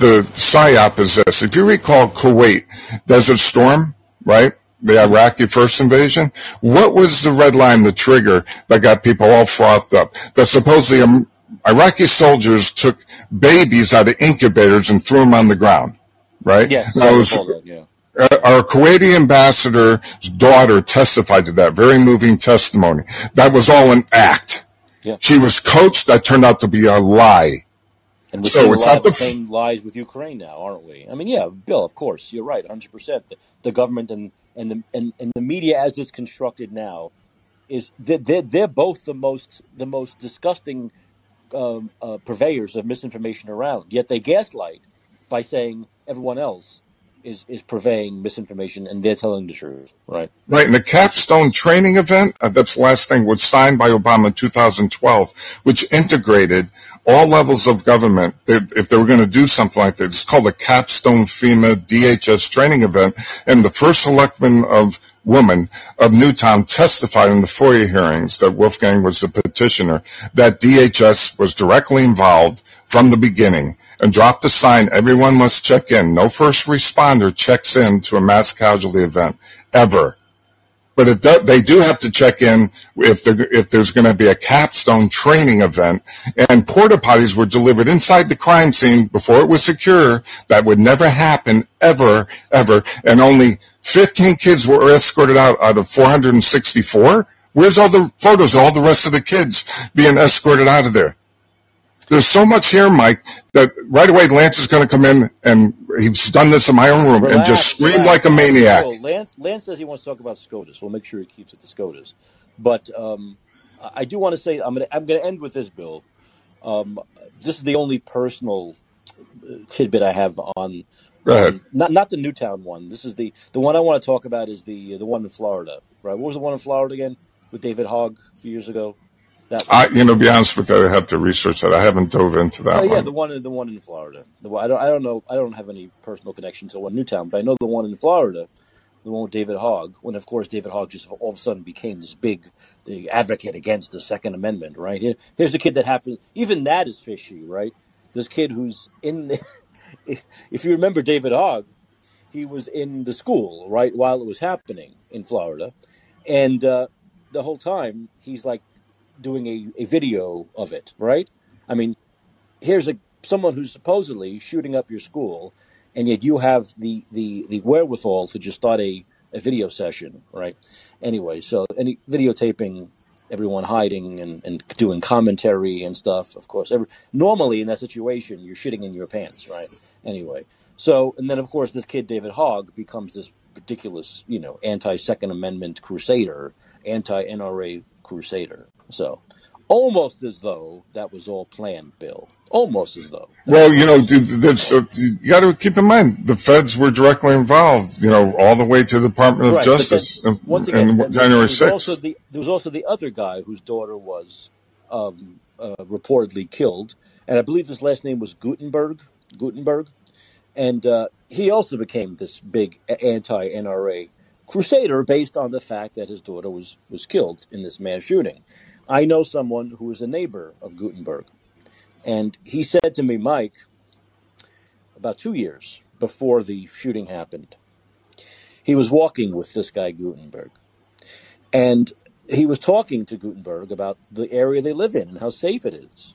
The psyop is this. If you recall Kuwait, Desert Storm, right? The Iraqi first invasion. What was the red line, the trigger that got people all frothed up? That supposedly um, Iraqi soldiers took babies out of incubators and threw them on the ground, right? Yeah, now, was, that, yeah our Kuwaiti ambassador's daughter testified to that very moving testimony. That was all an act. Yeah. She was coached. That turned out to be a lie. And we're So seeing a it's lot not of the the f- same lies with Ukraine now, aren't we? I mean, yeah, Bill, of course, you're right, 100%. The, the government and, and, the, and, and the media as it's constructed now is they're, they're, they're both the most the most disgusting um, uh, purveyors of misinformation around. Yet they gaslight by saying everyone else is, is purveying misinformation and they're telling the truth, right? Right, and the capstone training event, uh, that's the last thing, was signed by Obama in 2012, which integrated all levels of government. If if they were going to do something like that, it's called the capstone FEMA DHS training event. And the first selectman of woman of Newtown testified in the FOIA hearings that Wolfgang was the petitioner, that DHS was directly involved from the beginning and dropped a sign, everyone must check in. No first responder checks in to a mass casualty event, ever. But they do have to check in if if there's going to be a capstone training event. And porta potties were delivered inside the crime scene before it was secure. That would never happen ever, ever. And only 15 kids were escorted out out of 464. Where's all the photos of all the rest of the kids being escorted out of there? There's so much here, Mike, that right away Lance is going to come in and he's done this in my own room and just scream relax. like a maniac. Lance, Lance says he wants to talk about SCOTUS. We'll make sure he keeps it to SCOTUS. But um, I do want to say I'm going to I'm going to end with this, Bill. Um, this is the only personal uh, tidbit I have on Go ahead. on not not the Newtown one. This is the the one I want to talk about is the the one in Florida. Right? What was the one in Florida again with David Hogg a few years ago? That I, you know, be honest with you, I have to research that. I haven't dove into Oh that yeah, one. the one in the one in Florida. The one, I don't I don't know I don't have any personal connection to one Newtown, but I know the one in Florida, the one with David Hogg. When of course David Hogg just all of a sudden became this big the advocate against the Second Amendment. Right here, here's a kid that happened. Even that is fishy, right? This kid who's in. The, (laughs) if you remember David Hogg, he was in the school right while it was happening in Florida, and uh, the whole time he's like doing a, a video of it. Right? I mean, here's a someone who's supposedly shooting up your school, and yet you have the the the wherewithal to just start a, a video session, right? Anyway, so any videotaping everyone hiding and, and doing commentary and stuff. Of course, every, normally in that situation, you're shitting in your pants, right? Anyway, so and then of course this kid David Hogg becomes this ridiculous, you know, anti Second Amendment crusader, anti NRA crusader. So almost as though that was all planned, Bill. Almost as though. Well, you know, you got to keep in mind the feds were directly involved. You know, all the way to the Department of right, then Justice in, once again, in then there, January there was also 6th. the there was also the other guy whose daughter was um, uh, reportedly killed, and I believe his last name was Guttenberg. Guttenberg, and uh, he also became this big anti NRA crusader based on the fact that his daughter was was killed in this mass shooting. I know someone who is a neighbor of Guttenberg, and he said to me, Mike, about two years before the shooting happened, he was walking with this guy Guttenberg, and he was talking to Guttenberg about the area they live in and how safe it is.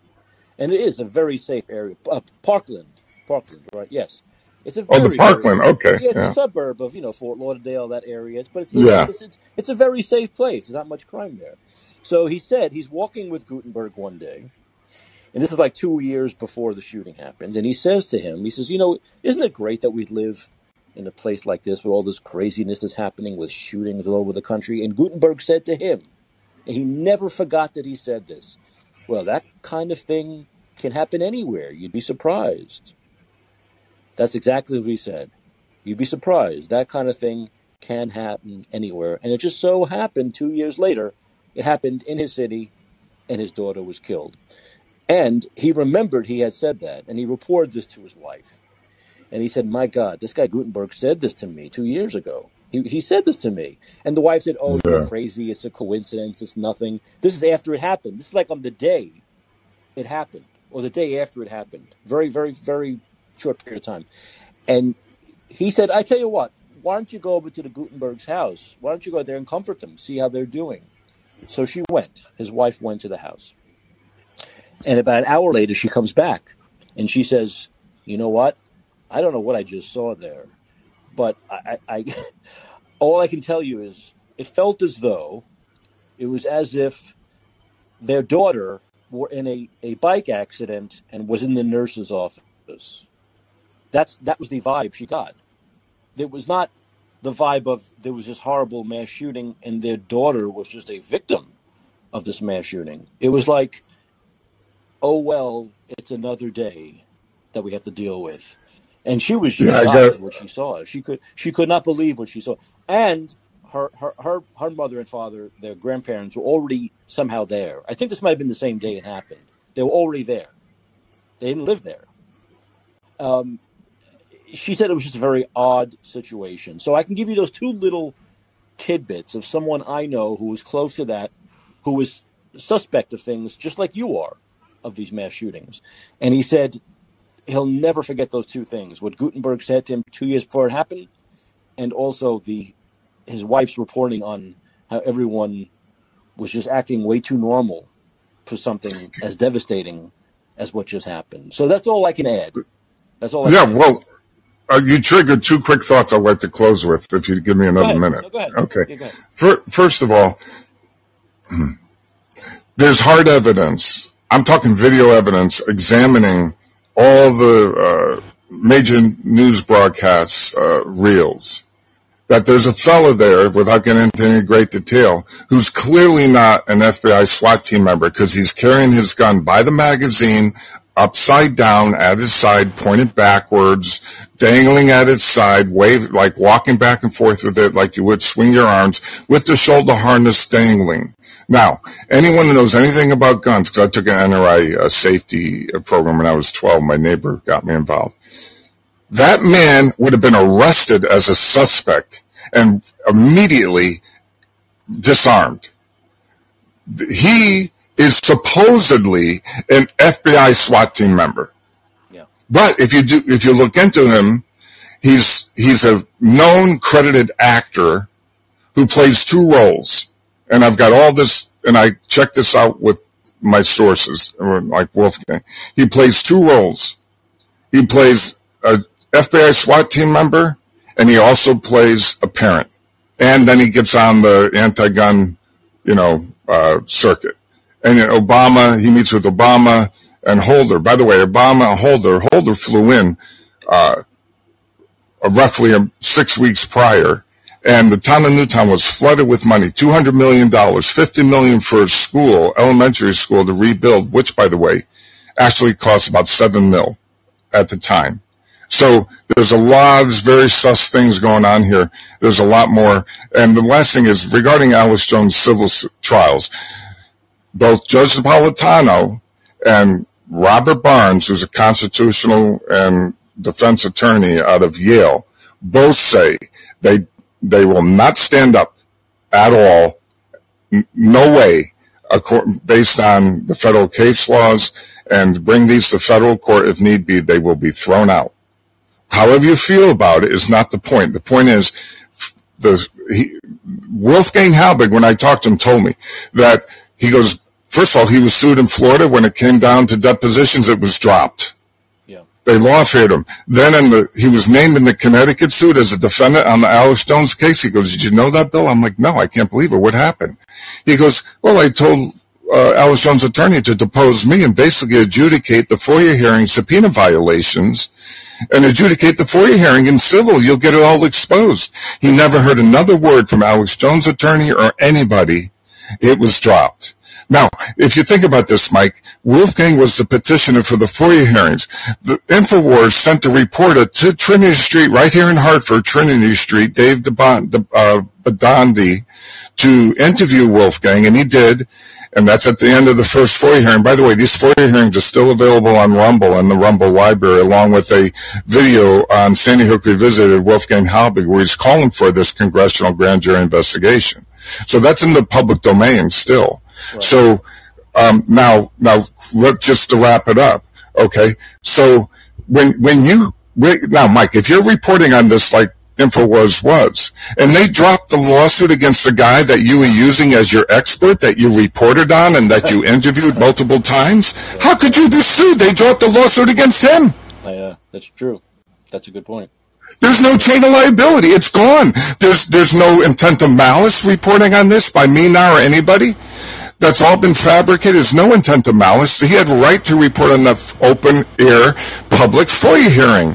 And it is a very safe area. Uh, Parkland, Parkland, right? Yes, it's a very, Oh, the very, very Parkland. Okay. yeah, it's a suburb of you know Fort Lauderdale, that area. But it's, it's Yeah. it's it's it's a very safe place. There's not much crime there. So he said he's walking with Guttenberg one day, and this is like two years before the shooting happened. And he says to him, he says, "You know, isn't it great that we live in a place like this with all this craziness that's happening with shootings all over the country?" And Guttenberg said to him, and he never forgot that he said this. Well, that kind of thing can happen anywhere. You'd be surprised. That's exactly what he said. You'd be surprised. That kind of thing can happen anywhere. And it just so happened two years later, it happened in his city, and his daughter was killed. And he remembered he had said that, and he reported this to his wife. And he said, My God, this guy Guttenberg said this to me two years ago. He, he said this to me. And the wife said, Oh, you're crazy. It's a coincidence. It's nothing. This is after it happened. This is like on the day it happened, or the day after it happened. Very, very, very short period of time. And he said, I tell you what, why don't you go over to the Guttenberg's house? Why don't you go there and comfort them, see how they're doing? So she went. His wife went to the house. And about an hour later, she comes back and she says, You know what? I don't know what I just saw there, but I, I, I (laughs) all I can tell you is it felt as though it was as if their daughter were in a, a bike accident and was in the nurse's office. That's that was the vibe she got. It was not the vibe of there was this horrible mass shooting and their daughter was just a victim of this mass shooting. It was like, oh well, it's another day that we have to deal with. And she was just Yeah, shocked got at what she saw. She could she could not believe what she saw. And her her her, her mother and father, their grandparents were already somehow there. I think this might have been the same day it happened. They were already there. They didn't live there. Um, she said it was just a very odd situation. So I can give you those two little tidbits of someone I know who was close to that, who was suspect of things just like you are of these mass shootings. And he said he'll never forget those two things what Guttenberg said to him two years before it happened, and also the his wife's reporting on how everyone was just acting way too normal for something as devastating as what just happened. So that's all I can add. That's all I Yeah, can add. Uh, you triggered two quick thoughts I'd like to close with if you'd give me another minute. No. Okay. Yeah. Fir- First of all, (clears throat) there's hard evidence. I'm talking video evidence examining all the uh, major news broadcasts uh, reels that there's a fella there, without getting into any great detail, who's clearly not an FBI SWAT team member because he's carrying his gun by the magazine, upside down at his side, pointed backwards, dangling at its side, wave like walking back and forth with it like you would swing your arms with the shoulder harness dangling. Now, anyone who knows anything about guns, because I took an NRA uh, safety uh, program when I was 12, my neighbor got me involved. That man would have been arrested as a suspect and immediately disarmed. He is supposedly an FBI SWAT team member. Yeah. But if you do, if you look into him, he's he's a known credited actor who plays two roles. And I've got all this, and I checked this out with my sources, like Wolfgang. He plays two roles. He plays a FBI SWAT team member, and he also plays a parent. And then he gets on the anti-gun, you know, uh, circuit. And then Obama, he meets with Obama and Holder. By the way, Obama and Holder, Holder flew in uh, roughly six weeks prior, and the town of Newtown was flooded with money, $200 million, 50 million for a school, elementary school to rebuild, which, by the way, actually cost about seven mil at the time. So there's a lot of very sus things going on here. There's a lot more. And the last thing is regarding Alex Jones' civil trials. Both Judge Napolitano and Robert Barnes, who's a constitutional and defense attorney out of Yale, both say they they will not stand up at all. No way, based on the federal case laws, and bring these to federal court if need be. They will be thrown out. However you feel about it is not the point. The point is, the he, Wolfgang Halbig, when I talked to him, told me that he goes. First of all, he was sued in Florida. When it came down to depositions, it was dropped. Yeah. They lawfare him. Then in the, he was named in the Connecticut suit as a defendant on the Alex Jones case. He goes, did you know that, Bill? I'm like, no, I can't believe it. What happened? He goes, well, I told uh, Alex Jones' attorney to depose me and basically adjudicate the FOIA hearing subpoena violations and adjudicate the FOIA hearing in civil. You'll get it all exposed. He never heard another word from Alex Jones' attorney or anybody. It was dropped. Now, if you think about this, Mike, Wolfgang was the petitioner for the FOIA hearings. The InfoWars sent a reporter to Trinity Street, right here in Hartford, Trinity Street, Dave De, uh, Bidondi, to interview Wolfgang, and he did. And that's at the end of the first FOIA hearing. By the way, these FOIA hearings are still available on Rumble and the Rumble library, along with a video on Sandy Hook Revisited Wolfgang Halbig, where he's calling for this congressional grand jury investigation. So that's in the public domain still. Right. So um, now, now let just to wrap it up. Okay, so when when you now, Mike, if you're reporting on this like Infowars was, was. and they dropped the lawsuit against the guy that you were using as your expert that you reported on and that you (laughs) interviewed multiple times, how could you be sued? They dropped the lawsuit against him. I, uh, that's true. That's a good point. There's no chain of liability. It's gone. There's there's no intent of malice reporting on this by me now or anybody. That's all been fabricated. There's no intent of malice. He had right to report on the open air public FOIA hearing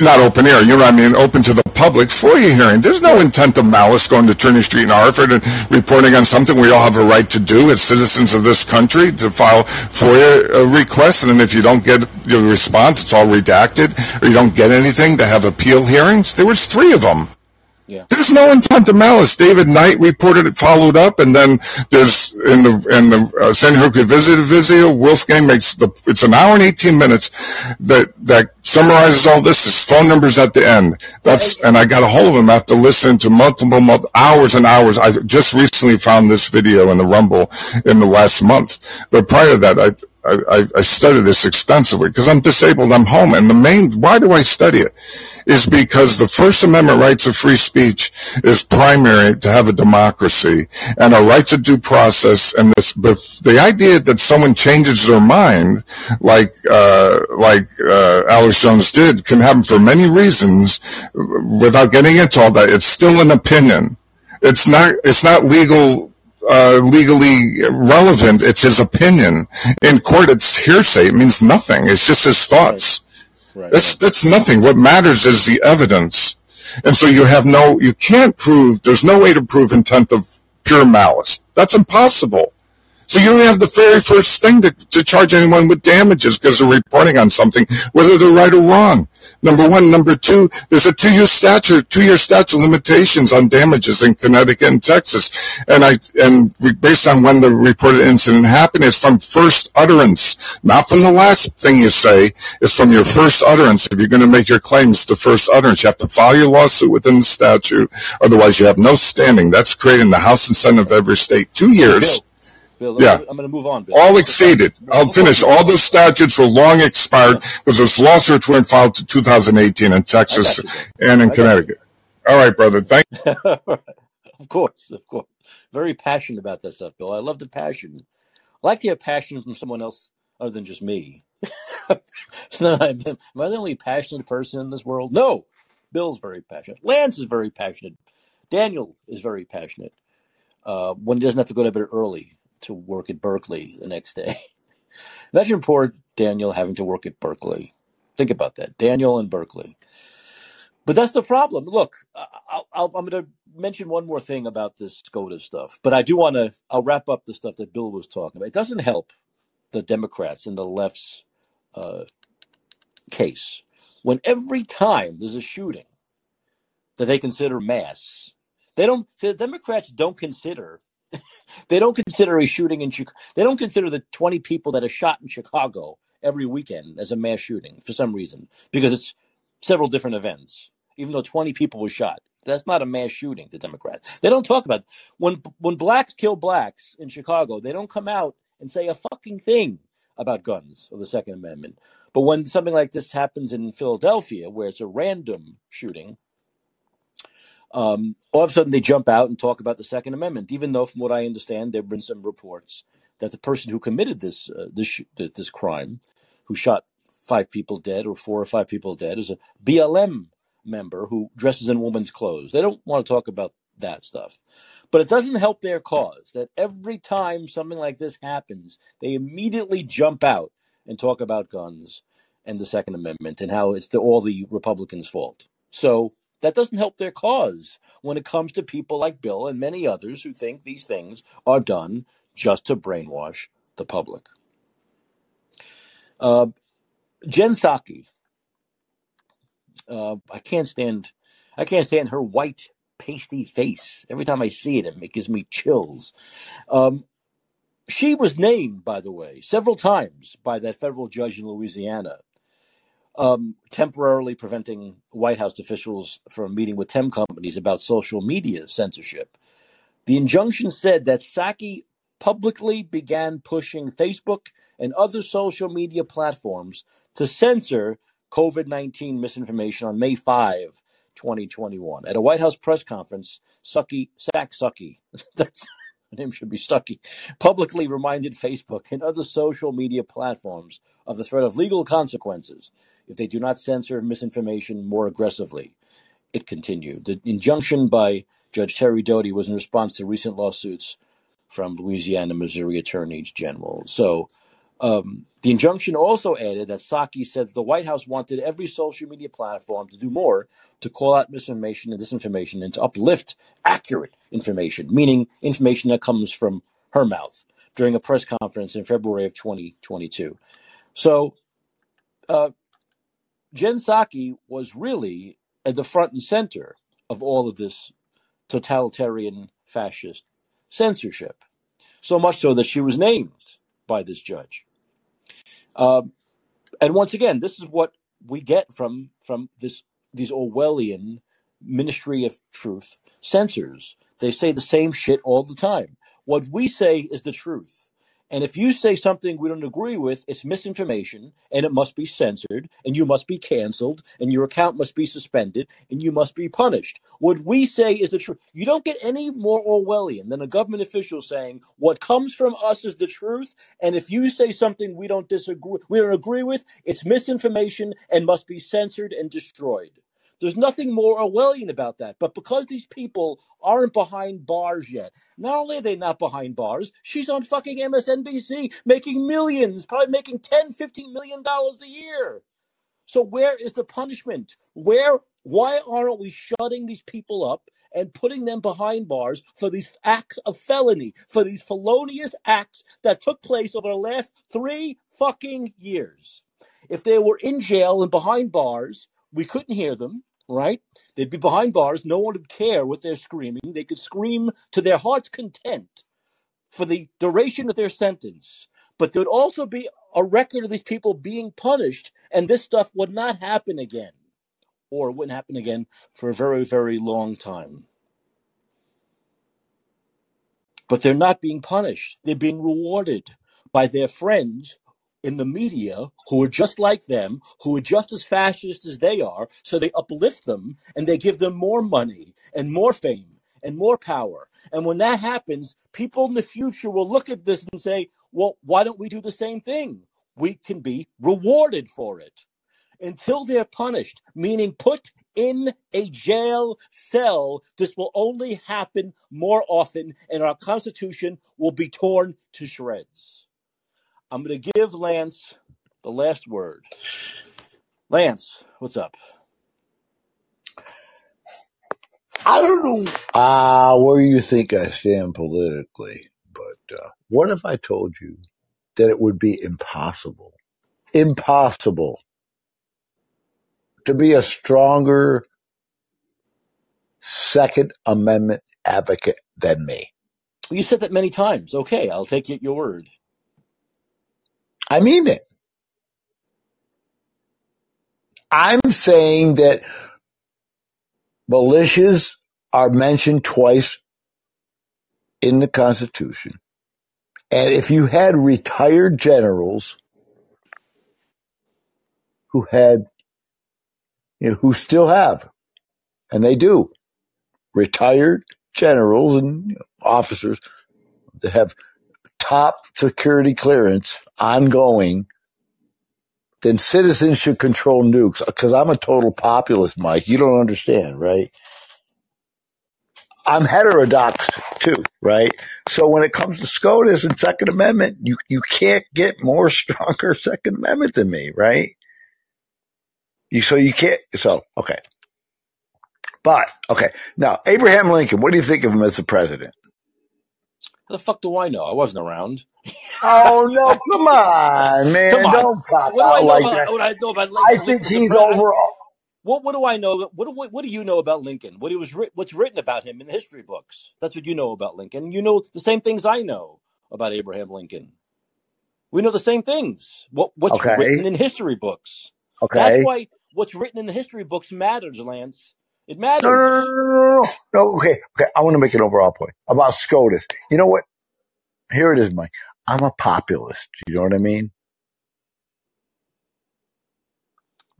not open air, you know what I mean, open to the public FOIA hearing. There's no intent of malice going to Trinity Street in Hartford and reporting on something we all have a right to do as citizens of this country to file FOIA uh, requests. And then if you don't get your response, it's all redacted, or you don't get anything to have appeal hearings. There was three of them. Yeah. There's no intent of malice. David Knight reported it, followed up, and then there's in the in the uh, visit video. Wolfgang makes the it's an hour and eighteen minutes that that summarizes all this. His phone numbers at the end. That's and I got a hold of him after listening to multiple, multiple hours and hours. I just recently found this video in the Rumble in the last month, but prior to that, I I, I studied this extensively because I'm disabled. I'm home. And the main, why do I study it? Is because the First Amendment rights of free speech is primary to have a democracy and a right to due process. And this, the idea that someone changes their mind, like, uh, like, uh, Alex Jones did, can happen for many reasons without getting into all that. It's still an opinion. It's not, it's not legal uh, legally relevant. It's his opinion. In court, it's hearsay. It means nothing. It's just his thoughts. That's that's nothing. What matters is the evidence. And so you have no, you can't prove. There's no way to prove intent of pure malice. That's impossible. So you don't have the very first thing to, to charge anyone with damages because they're reporting on something, whether they're right or wrong. Number one. Number two, there's a two-year statute, two-year statute limitations on damages in Connecticut and Texas. And I, and based on when the reported incident happened, it's from first utterance, not from the last thing you say. It's from your first utterance. If you're going to make your claims, the first utterance, you have to file your lawsuit within the statute. Otherwise, you have no standing. That's creating the House and Senate of every state. Two years. Bill, yeah. I'm going to move on. Bill. All exceeded. I'll finish. All those statutes were long expired because those lawsuits weren't filed to 2018 in Texas and in Connecticut. All right, brother. Thank you. (laughs) of course, of course. Very passionate about that stuff, Bill. I love the passion. I like to have passion from someone else other than just me. (laughs) so am I the only passionate person in this world? No. Bill's very passionate. Lance is very passionate. Daniel is very passionate. Uh, when he doesn't have to go to bed early to work at Berkeley the next day. (laughs) Imagine poor Daniel having to work at Berkeley. Think about that, Daniel and Berkeley. But that's the problem. Look, i am going to mention one more thing about this SCOTUS stuff, but I do want to. I'll wrap up the stuff that Bill was talking about. It doesn't help the Democrats and the left's uh, case when every time there's a shooting that they consider mass, they don't. The Democrats don't consider they don't consider a shooting in Chicago. They don't consider the 20 people that are shot in Chicago every weekend as a mass shooting for some reason because it's several different events. Even though 20 people were shot, that's not a mass shooting. The Democrats they don't talk about when when blacks kill blacks in Chicago. They don't come out and say a fucking thing about guns or the Second Amendment. But when something like this happens in Philadelphia, where it's a random shooting, um, all of a sudden they jump out and talk about the Second Amendment, even though, from what I understand, there have been some reports that the person who committed this uh, this this crime, who shot five people dead or four or five people dead, is a BLM member who dresses in woman's clothes. They don't want to talk about that stuff. But it doesn't help their cause that every time something like this happens, they immediately jump out and talk about guns and the Second Amendment and how it's the, all the Republicans' fault. So that doesn't help their cause when it comes to people like Bill and many others who think these things are done just to brainwash the public. Uh, Jen Psaki, uh, I can't stand, I can't stand her white pasty face. Every time I see it, it gives me chills. Um, she was named, by the way, several times by that federal judge in Louisiana um, temporarily preventing White House officials from meeting with tech companies about social media censorship. The injunction said that Psaki publicly began pushing Facebook and other social media platforms to censor COVID 19 misinformation on May 5, 2021. At a White House press conference, Sucky, Sack (laughs) that's Her name should be Stucky, Publicly reminded Facebook and other social media platforms of the threat of legal consequences if they do not censor misinformation more aggressively. It continued. The injunction by Judge Terry Doughty was in response to recent lawsuits from Louisiana, Missouri attorneys general. So um, the injunction also added that Psaki said the White House wanted every social media platform to do more to call out misinformation and disinformation and to uplift accurate information, meaning information that comes from her mouth during a press conference in February of 2022. So uh, Jen Psaki was really at the front and center of all of this totalitarian fascist censorship. So much so that she was named by this judge. Um, and once again, this is what we get from from this these Orwellian Ministry of Truth censors. They say the same shit all the time. What we say is the truth. And if you say something we don't agree with, it's misinformation and it must be censored and you must be canceled and your account must be suspended and you must be punished. What we say is the truth. You don't get any more Orwellian than a government official saying what comes from us is the truth. And if you say something we don't disagree, we don't agree with, it's misinformation and must be censored and destroyed. There's nothing more Orwellian about that. But because these people aren't behind bars yet, not only are they not behind bars, she's on fucking MSNBC making millions, probably making 10, 15 million dollars a year. So where is the punishment? Where why aren't we shutting these people up and putting them behind bars for these acts of felony, for these felonious acts that took place over the last three fucking years? If they were in jail and behind bars, we couldn't hear them right? They'd be behind bars. No one would care what they're screaming. They could scream to their heart's content for the duration of their sentence. But there'd also be a record of these people being punished, and this stuff would not happen again, or it wouldn't happen again for a very, very long time. But they're not being punished, they're being rewarded by their friends in the media who are just like them, who are just as fascist as they are, so they uplift them and they give them more money and more fame and more power. And when that happens, people in the future will look at this and say, well, why don't we do the same thing? We can be rewarded for it. Until they're punished, meaning put in a jail cell, this will only happen more often, and our Constitution will be torn to shreds. I'm going to give Lance the last word. Lance, what's up? I don't know uh, where you think I stand politically, but uh, what if I told you that it would be impossible, impossible to be a stronger Second Amendment advocate than me? You said that many times. Okay, I'll take your word. I mean it. I'm saying that militias are mentioned twice in the Constitution. And if you had retired generals who had, you know, who still have, and they do, retired generals and you know, officers that have top security clearance ongoing, then citizens should control nukes. Because I'm a total populist, Mike. You don't understand, right? I'm heterodox too, right? So when it comes to SCOTUS and Second Amendment, you, you can't get more (laughs) stronger Second Amendment than me, right? You so you can't so okay. But okay. Now, Abraham Lincoln, what do you think of him as a president? The fuck do I know? I wasn't around. Oh (laughs) no! Come on, man! Come on. Don't What I out like about? that. What I know about? I think he's president? over. What What do I know? What do What do you know about Lincoln? What he was What's written about him in the history books? That's what you know about Lincoln. You know the same things I know about Abraham Lincoln. We know the same things. What What's Okay, written in history books? Okay. That's why what's written in the history books matters, Lance. It No, no, no, no, no, no. no. Okay, okay. I want to make an overall point about SCOTUS. You know what? Here it is, Mike. I'm a populist. You know what I mean?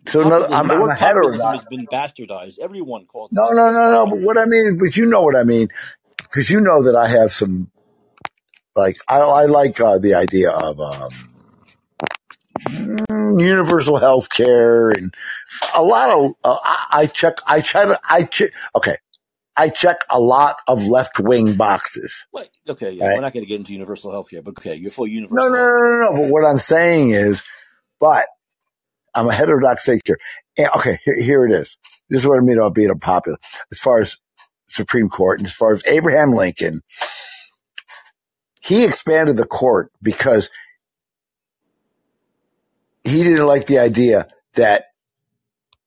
So no, I'm, The I'm heterodox. has been bastardized. Everyone calls No, no, no, no. But what I mean but you know what I mean, because you know that I have some Like I, I like uh, the idea of um, universal health care and a lot of uh, I, check I try to I check okay I check a lot of left wing boxes. What? Okay, yeah, Right. we're not going to get into universal health care, but okay, you're for No, universal no, no, health. no, no. But what I'm saying is, but I'm a heterodox thinker. And, okay, here, here it is. This is what I mean about being unpopular. As far as Supreme Court and as far as Abraham Lincoln, he expanded the court because he didn't like the idea that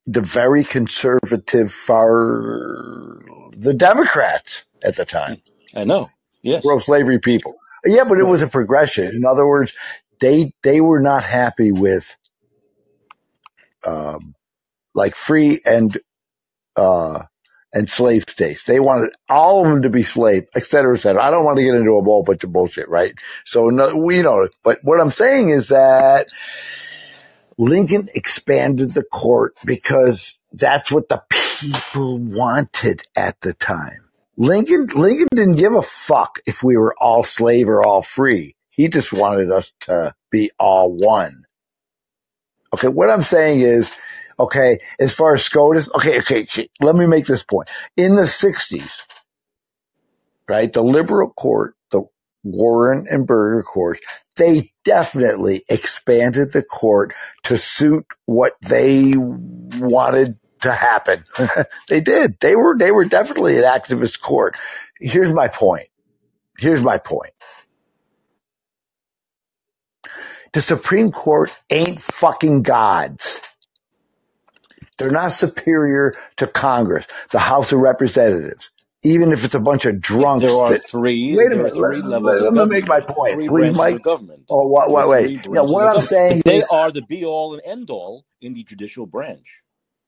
the very conservative far the Democrats at the time I know. Yes. pro slavery people. Yeah, but it was a progression. In other words, they they were not happy with um, like free and uh, and slave states. They wanted all of them to be slave, et cetera, et cetera. I don't want to get into a whole bunch of bullshit, right? So no, we know. But what I'm saying is that Lincoln expanded the court because that's what the people wanted at the time. Lincoln Lincoln didn't give a fuck if we were all slave or all free. He just wanted us to be all one. Okay, what I'm saying is, okay, as far as SCOTUS, okay, okay, okay, let me make this point. In the 60s, right, the liberal court, the Warren and Burger court, they definitely expanded the court to suit what they wanted to happen. (laughs) they did. They were they were definitely an activist court. Here's my point. Here's my point. The Supreme Court ain't fucking gods. They're not superior to Congress, the House of Representatives, even if it's a bunch of drunks There are that three. Wait a minute. Let, let, let me make my point, please, Mike. government. Oh, what, are wait. Yeah, what I'm saying They is, are the be all and end all in the judicial branch.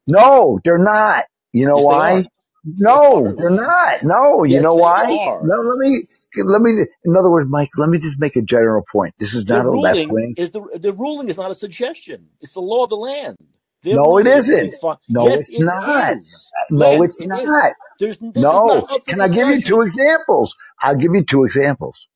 no, they're not. You know Yes, why? are. No, They are. not. No, you Yes, know why? are. No, let me, let me, in other words, Mike, let me just make a general point. This is The not a left ruling wing. is the the ruling is not a suggestion. It's the law of the land. Their No, it isn't. No, yes, it's it not. is. No, it's it is. There's No. Can I give you two examples? I'll give you two examples.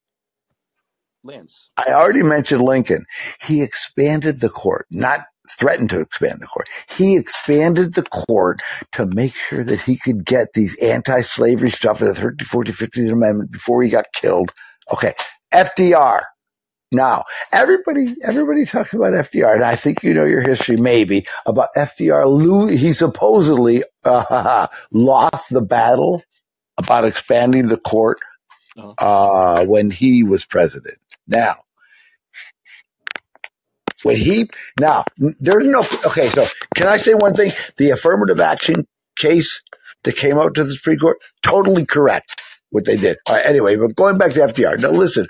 Lance, I already mentioned Lincoln. He expanded the court, not threatened to expand the court. He expanded the court to make sure that he could get these anti-slavery stuff in the 30, 40, 50th Amendment before he got killed. Okay. FDR. Now, everybody, everybody talks about FDR, and I think you know your history maybe about FDR. Lo- He supposedly uh, (laughs) lost the battle about expanding the court uh-huh. uh, when he was president. Now, when he now there's no okay. So can I say one thing? The affirmative action case that came out to the Supreme Court totally correct what they did. Right, anyway, but going back to FDR. Now listen,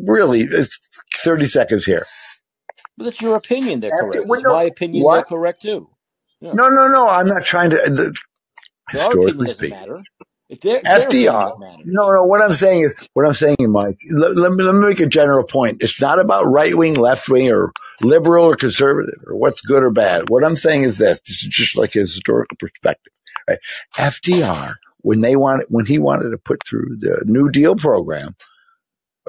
really, it's thirty seconds here. but that's your opinion. They're correct. It's my opinion. what? They're correct too. Yeah. No, no, no. I'm not trying to. The, historically speaking, matter. It's their, it's their opinion FDR. matters. No, no. What I'm saying is, what I'm saying, Mike. Let, let me let me make a general point. It's not about right wing, left wing, or liberal or conservative, or what's good or bad. What I'm saying is this. This is just like a historical perspective. Right? FDR, when they wanted, when he wanted to put through the New Deal program,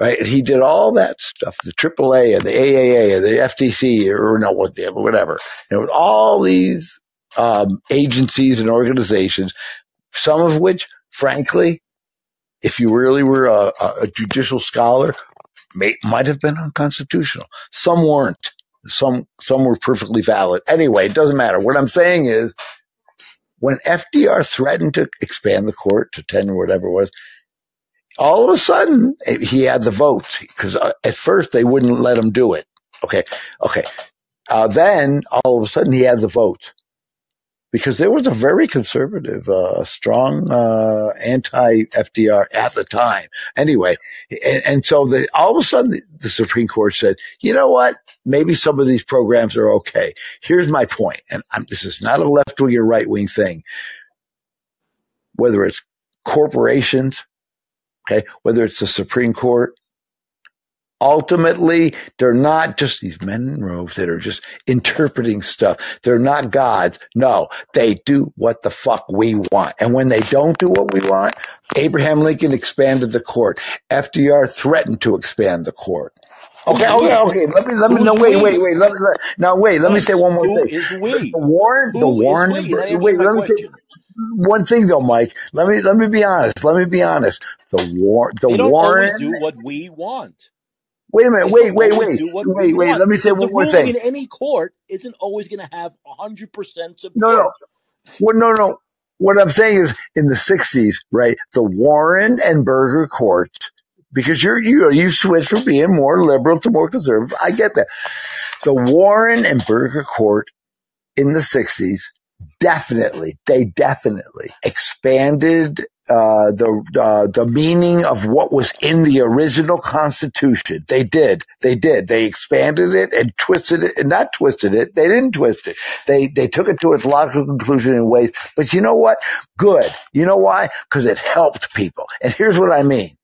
right? He did all that stuff, the AAA and the AAA and the FTC, or no, whatever. You know, all these um, agencies and organizations, some of which, frankly, if you really were a, a judicial scholar, may, might have been unconstitutional. Some weren't. Some some were perfectly valid. Anyway, it doesn't matter. What I'm saying is, when FDR threatened to expand the court to ten or whatever it was, all of a sudden he had the votes because uh, at first they wouldn't let him do it. Okay, okay. Uh, then all of a sudden he had the votes because there was a very conservative, uh, strong uh, anti-FDR at the time. Anyway, and, and so the, all of a sudden the, the Supreme Court said, you know what? Maybe some of these programs are okay. Here's my point, and I'm, this is not a left wing or right wing thing. Whether it's corporations, okay, whether it's the Supreme Court, ultimately they're not just these men in robes that are just interpreting stuff. They're not gods. No, they do what the fuck we want. And when they don't do what we want, Abraham Lincoln expanded the court. FDR threatened to expand the court. Okay, okay, okay. Let me, let me, Who's no, wait, wait, we? wait. Let me, let, now, wait, let me say one more who thing. is The we? Warren, the Warren, we? and You're Bur- not answering wait, let me say one thing though, Mike. Let me, let me be honest. Let me be honest. The war, the Warren, do what we want. Wait a minute, They wait, don't wait, wait, wait, wait. Let me say one more thing. in any court isn't always going to have 100% support. No, no, well, no, no. What I'm saying is in the 60s, right? The Warren and Burger courts, because you're, you, are you switched from being more liberal to more conservative. I get that. The Warren and Burger court in the 60s definitely, they definitely expanded uh, the uh, the meaning of what was in the original Constitution. They did, they did. They expanded it and twisted it, and not twisted it. They didn't twist it. They they took it to its logical conclusion in ways. But you know what? Good. You know why? Because it helped people. And here's what I mean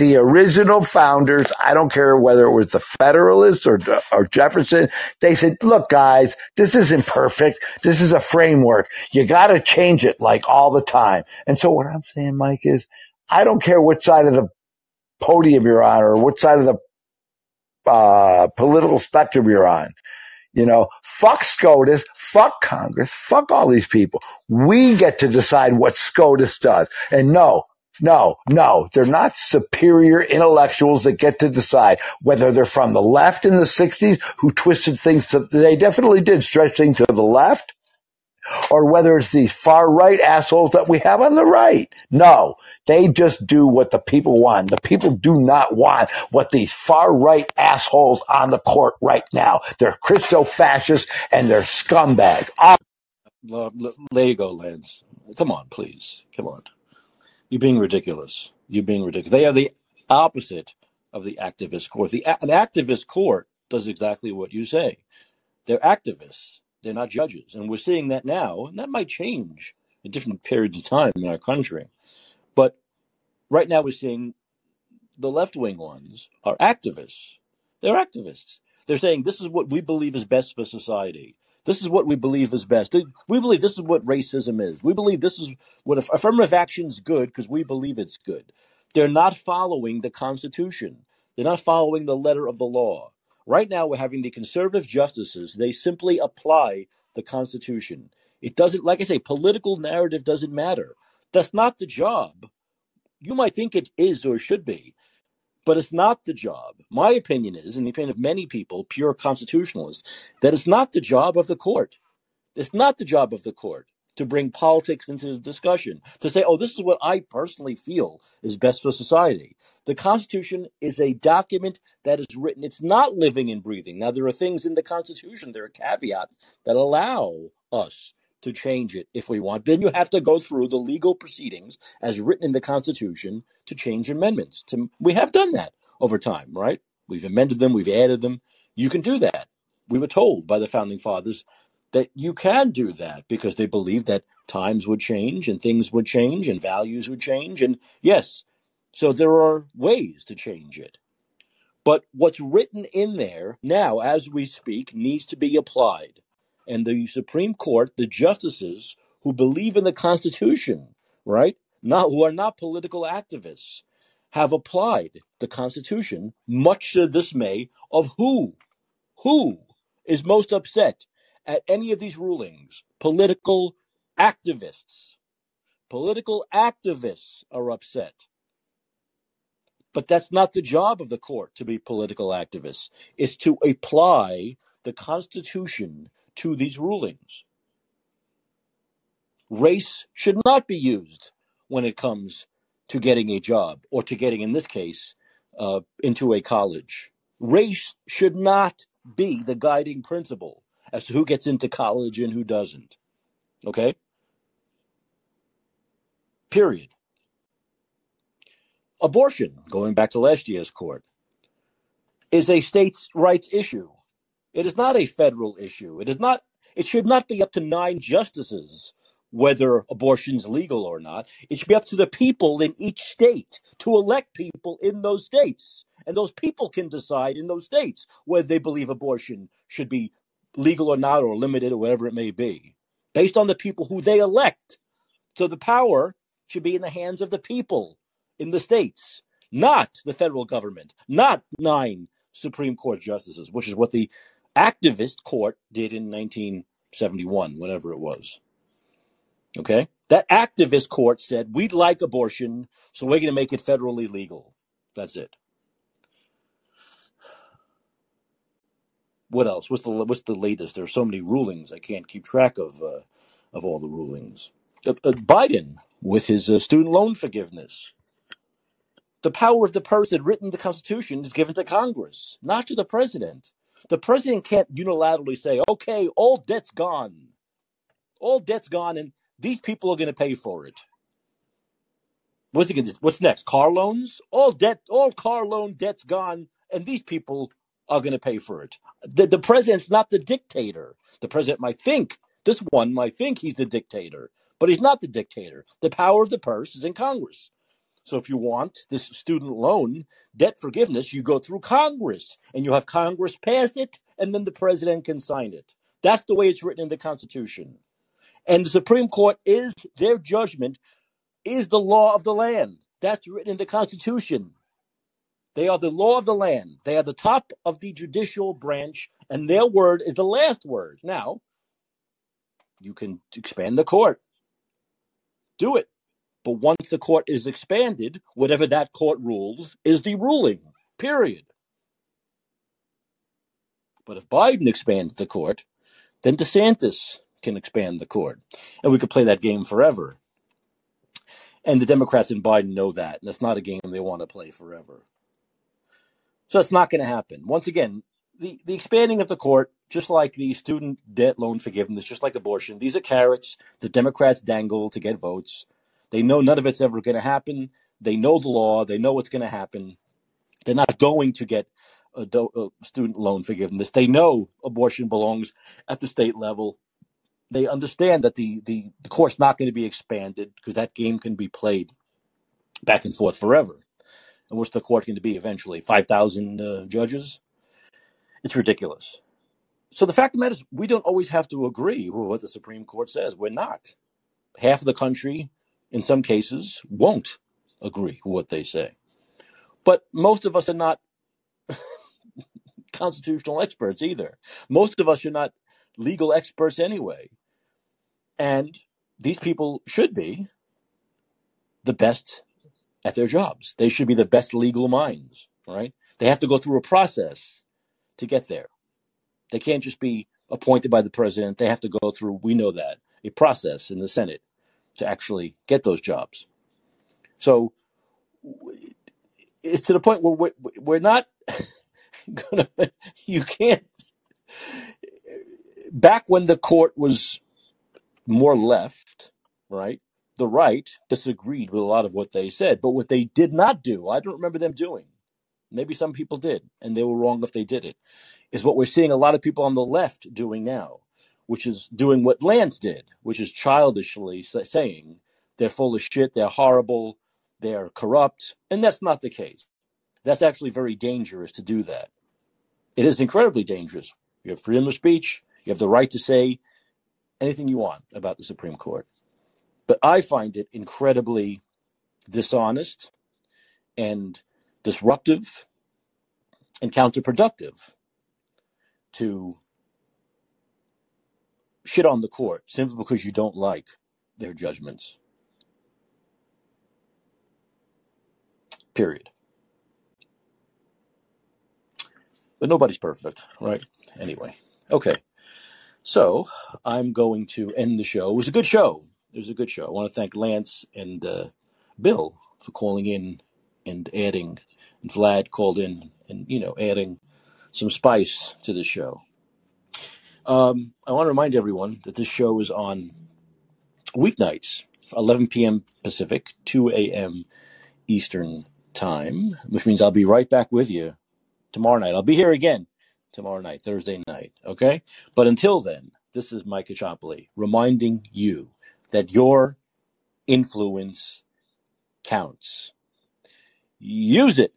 the original founders, I don't care whether it was the Federalists or, or Jefferson, they said, look, guys, this isn't perfect. This is a framework. You got to change it like all the time. And so what I'm saying, Mike, is I don't care what side of the podium you're on or what side of the uh, political spectrum you're on. You know, fuck SCOTUS, fuck Congress, fuck all these people. We get to decide what SCOTUS does. And no, no, no, they're not superior intellectuals that get to decide whether they're from the left in the 60s who twisted things to, they definitely did stretch things to the left or whether it's these far right assholes that we have on the right. No, they just do what the people want. The people do not want what these far right assholes on the court right now. They're Christo fascists and they're scumbag. L- l- There you go, Lance. Come on, please. Come on. You're being ridiculous. You're being ridiculous. They are the opposite of the activist court. The, an activist court does exactly what you say. They're activists. They're not judges. And we're seeing that now, and that might change in different periods of time in our country. But right now we're seeing the left wing ones are activists. They're activists. They're saying this is what we believe is best for society. This is what we believe is best. We believe this is what racism is. We believe this is what aff- affirmative action is good because we believe it's good. They're not following the Constitution. They're not following the letter of the law. Right now, we're having the conservative justices. They simply apply the Constitution. It doesn't, like I say, political narrative doesn't matter. That's not the job. You might think it is or should be, but it's not the job. My opinion is, and the opinion of many people, pure constitutionalists, that it's not the job of the court. It's not the job of the court to bring politics into the discussion, to say, oh, this is what I personally feel is best for society. The Constitution is a document that is written, it's not living and breathing. Now, there are things in the Constitution, there are caveats that allow us to change it if we want. Then you have to go through the legal proceedings as written in the Constitution to change amendments. To, we have done that over time, right? We've amended them, we've added them. You can do that. We were told by the founding fathers that you can do that because they believed that times would change and things would change and values would change. And yes, so there are ways to change it. But what's written in there now, as we speak, needs to be applied. And the Supreme Court, the justices who believe in the Constitution, right, not who are not political activists, have applied the Constitution, much to the dismay of who? Who is most upset at any of these rulings? Political activists. Political activists are upset. But that's not the job of the court to be political activists. It's to apply the Constitution to these rulings. Race should not be used when it comes to getting a job or to getting, in this case, uh, into a college. Race should not be the guiding principle as to who gets into college and who doesn't. Okay? Period. Abortion, going back to last year's court, is a states' rights issue. It is not a federal issue. It is not. It should not be up to nine justices whether abortion's legal or not. It should be up to the people in each state to elect people in those states. and those people can decide in those states whether they believe abortion should be legal or not, or limited, or whatever it may be, based on the people who they elect. So the power should be in the hands of the people in the states, not the federal government, not nine Supreme Court justices, which is what the activist court did in 1971, whenever it was. Okay? That activist court said, we'd like abortion, so we're going to make it federally legal. That's it. What else? What's the what's the latest? There are so many rulings. I can't keep track of uh, of all the rulings. Uh, uh, Biden with his uh, student loan forgiveness. The power of the that written the Constitution is given to Congress, not to the president. The president can't unilaterally say, "Okay, all debt's gone, all debt's gone, and these people are going to pay for it." What's he going to? do? What's next? Car loans? All debt, all car loan debt's gone, and these people are going to pay for it. The, the president's not the dictator. The president might think this one might think he's the dictator, but he's not the dictator. The power of the purse is in Congress. So if you want this student loan debt forgiveness, you go through Congress and you have Congress pass it and then the president can sign it. That's the way it's written in the Constitution. And the Supreme Court is their judgment is the law of the land. That's written in the Constitution. They are the law of the land. They are the top of the judicial branch, and their word is the last word. Now, you can expand the court. Do it. But once the court is expanded, whatever that court rules is the ruling, period. But if Biden expands the court, then DeSantis can expand the court. And we could play that game forever. And the Democrats and Biden know that. And that's not a game they want to play forever. So it's not going to happen. Once again, the, the expanding of the court, just like the student debt loan forgiveness, just like abortion, these are carrots the Democrats dangle to get votes. They know none of it's ever going to happen. They know the law. They know what's going to happen. They're not going to get a, do- a student loan forgiveness. They know abortion belongs at the state level. They understand that the, the, the court's not going to be expanded because that game can be played back and forth forever. And what's the court going to be eventually? 5,000 uh, judges? It's ridiculous. So the fact of the matter is, we don't always have to agree with what the Supreme Court says. We're not. Half of the country, in some cases, won't agree with what they say. But most of us are not (laughs) constitutional experts either. Most of us are not legal experts anyway. And these people should be the best at their jobs. They should be the best legal minds, right? They have to go through a process to get there. They can't just be appointed by the president. They have to go through, we know that, a process in the Senate to actually get those jobs. So it's to the point where we're, we're not (laughs) gonna, (laughs) you can't, back when the court was more left, right? The right disagreed with a lot of what they said, but what they did not do, I don't remember them doing. Maybe some people did, and they were wrong if they did it. Is what we're seeing a lot of people on the left doing now, which is doing what Lance did, which is childishly saying they're full of shit, they're horrible, they're corrupt, and that's not the case. That's actually very dangerous to do that. It is incredibly dangerous. You have freedom of speech, you have the right to say anything you want about the Supreme Court. But I find it incredibly dishonest and disruptive and counterproductive to shit on the court simply because you don't like their judgments. Period. But nobody's perfect, right? Anyway, okay. So I'm going to end the show. It was a good show. It was a good show. I want to thank Lance and uh, Bill for calling in and adding. And Vlad called in and you know adding some spice to the show. Um, I want to remind everyone that this show is on weeknights, 11 p.m. Pacific, 2 a.m. Eastern time, which means I'll be right back with you tomorrow night. I'll be here again tomorrow night, Thursday night. Okay? But until then, this is Mike Caccioppoli reminding you that your influence counts. Use it.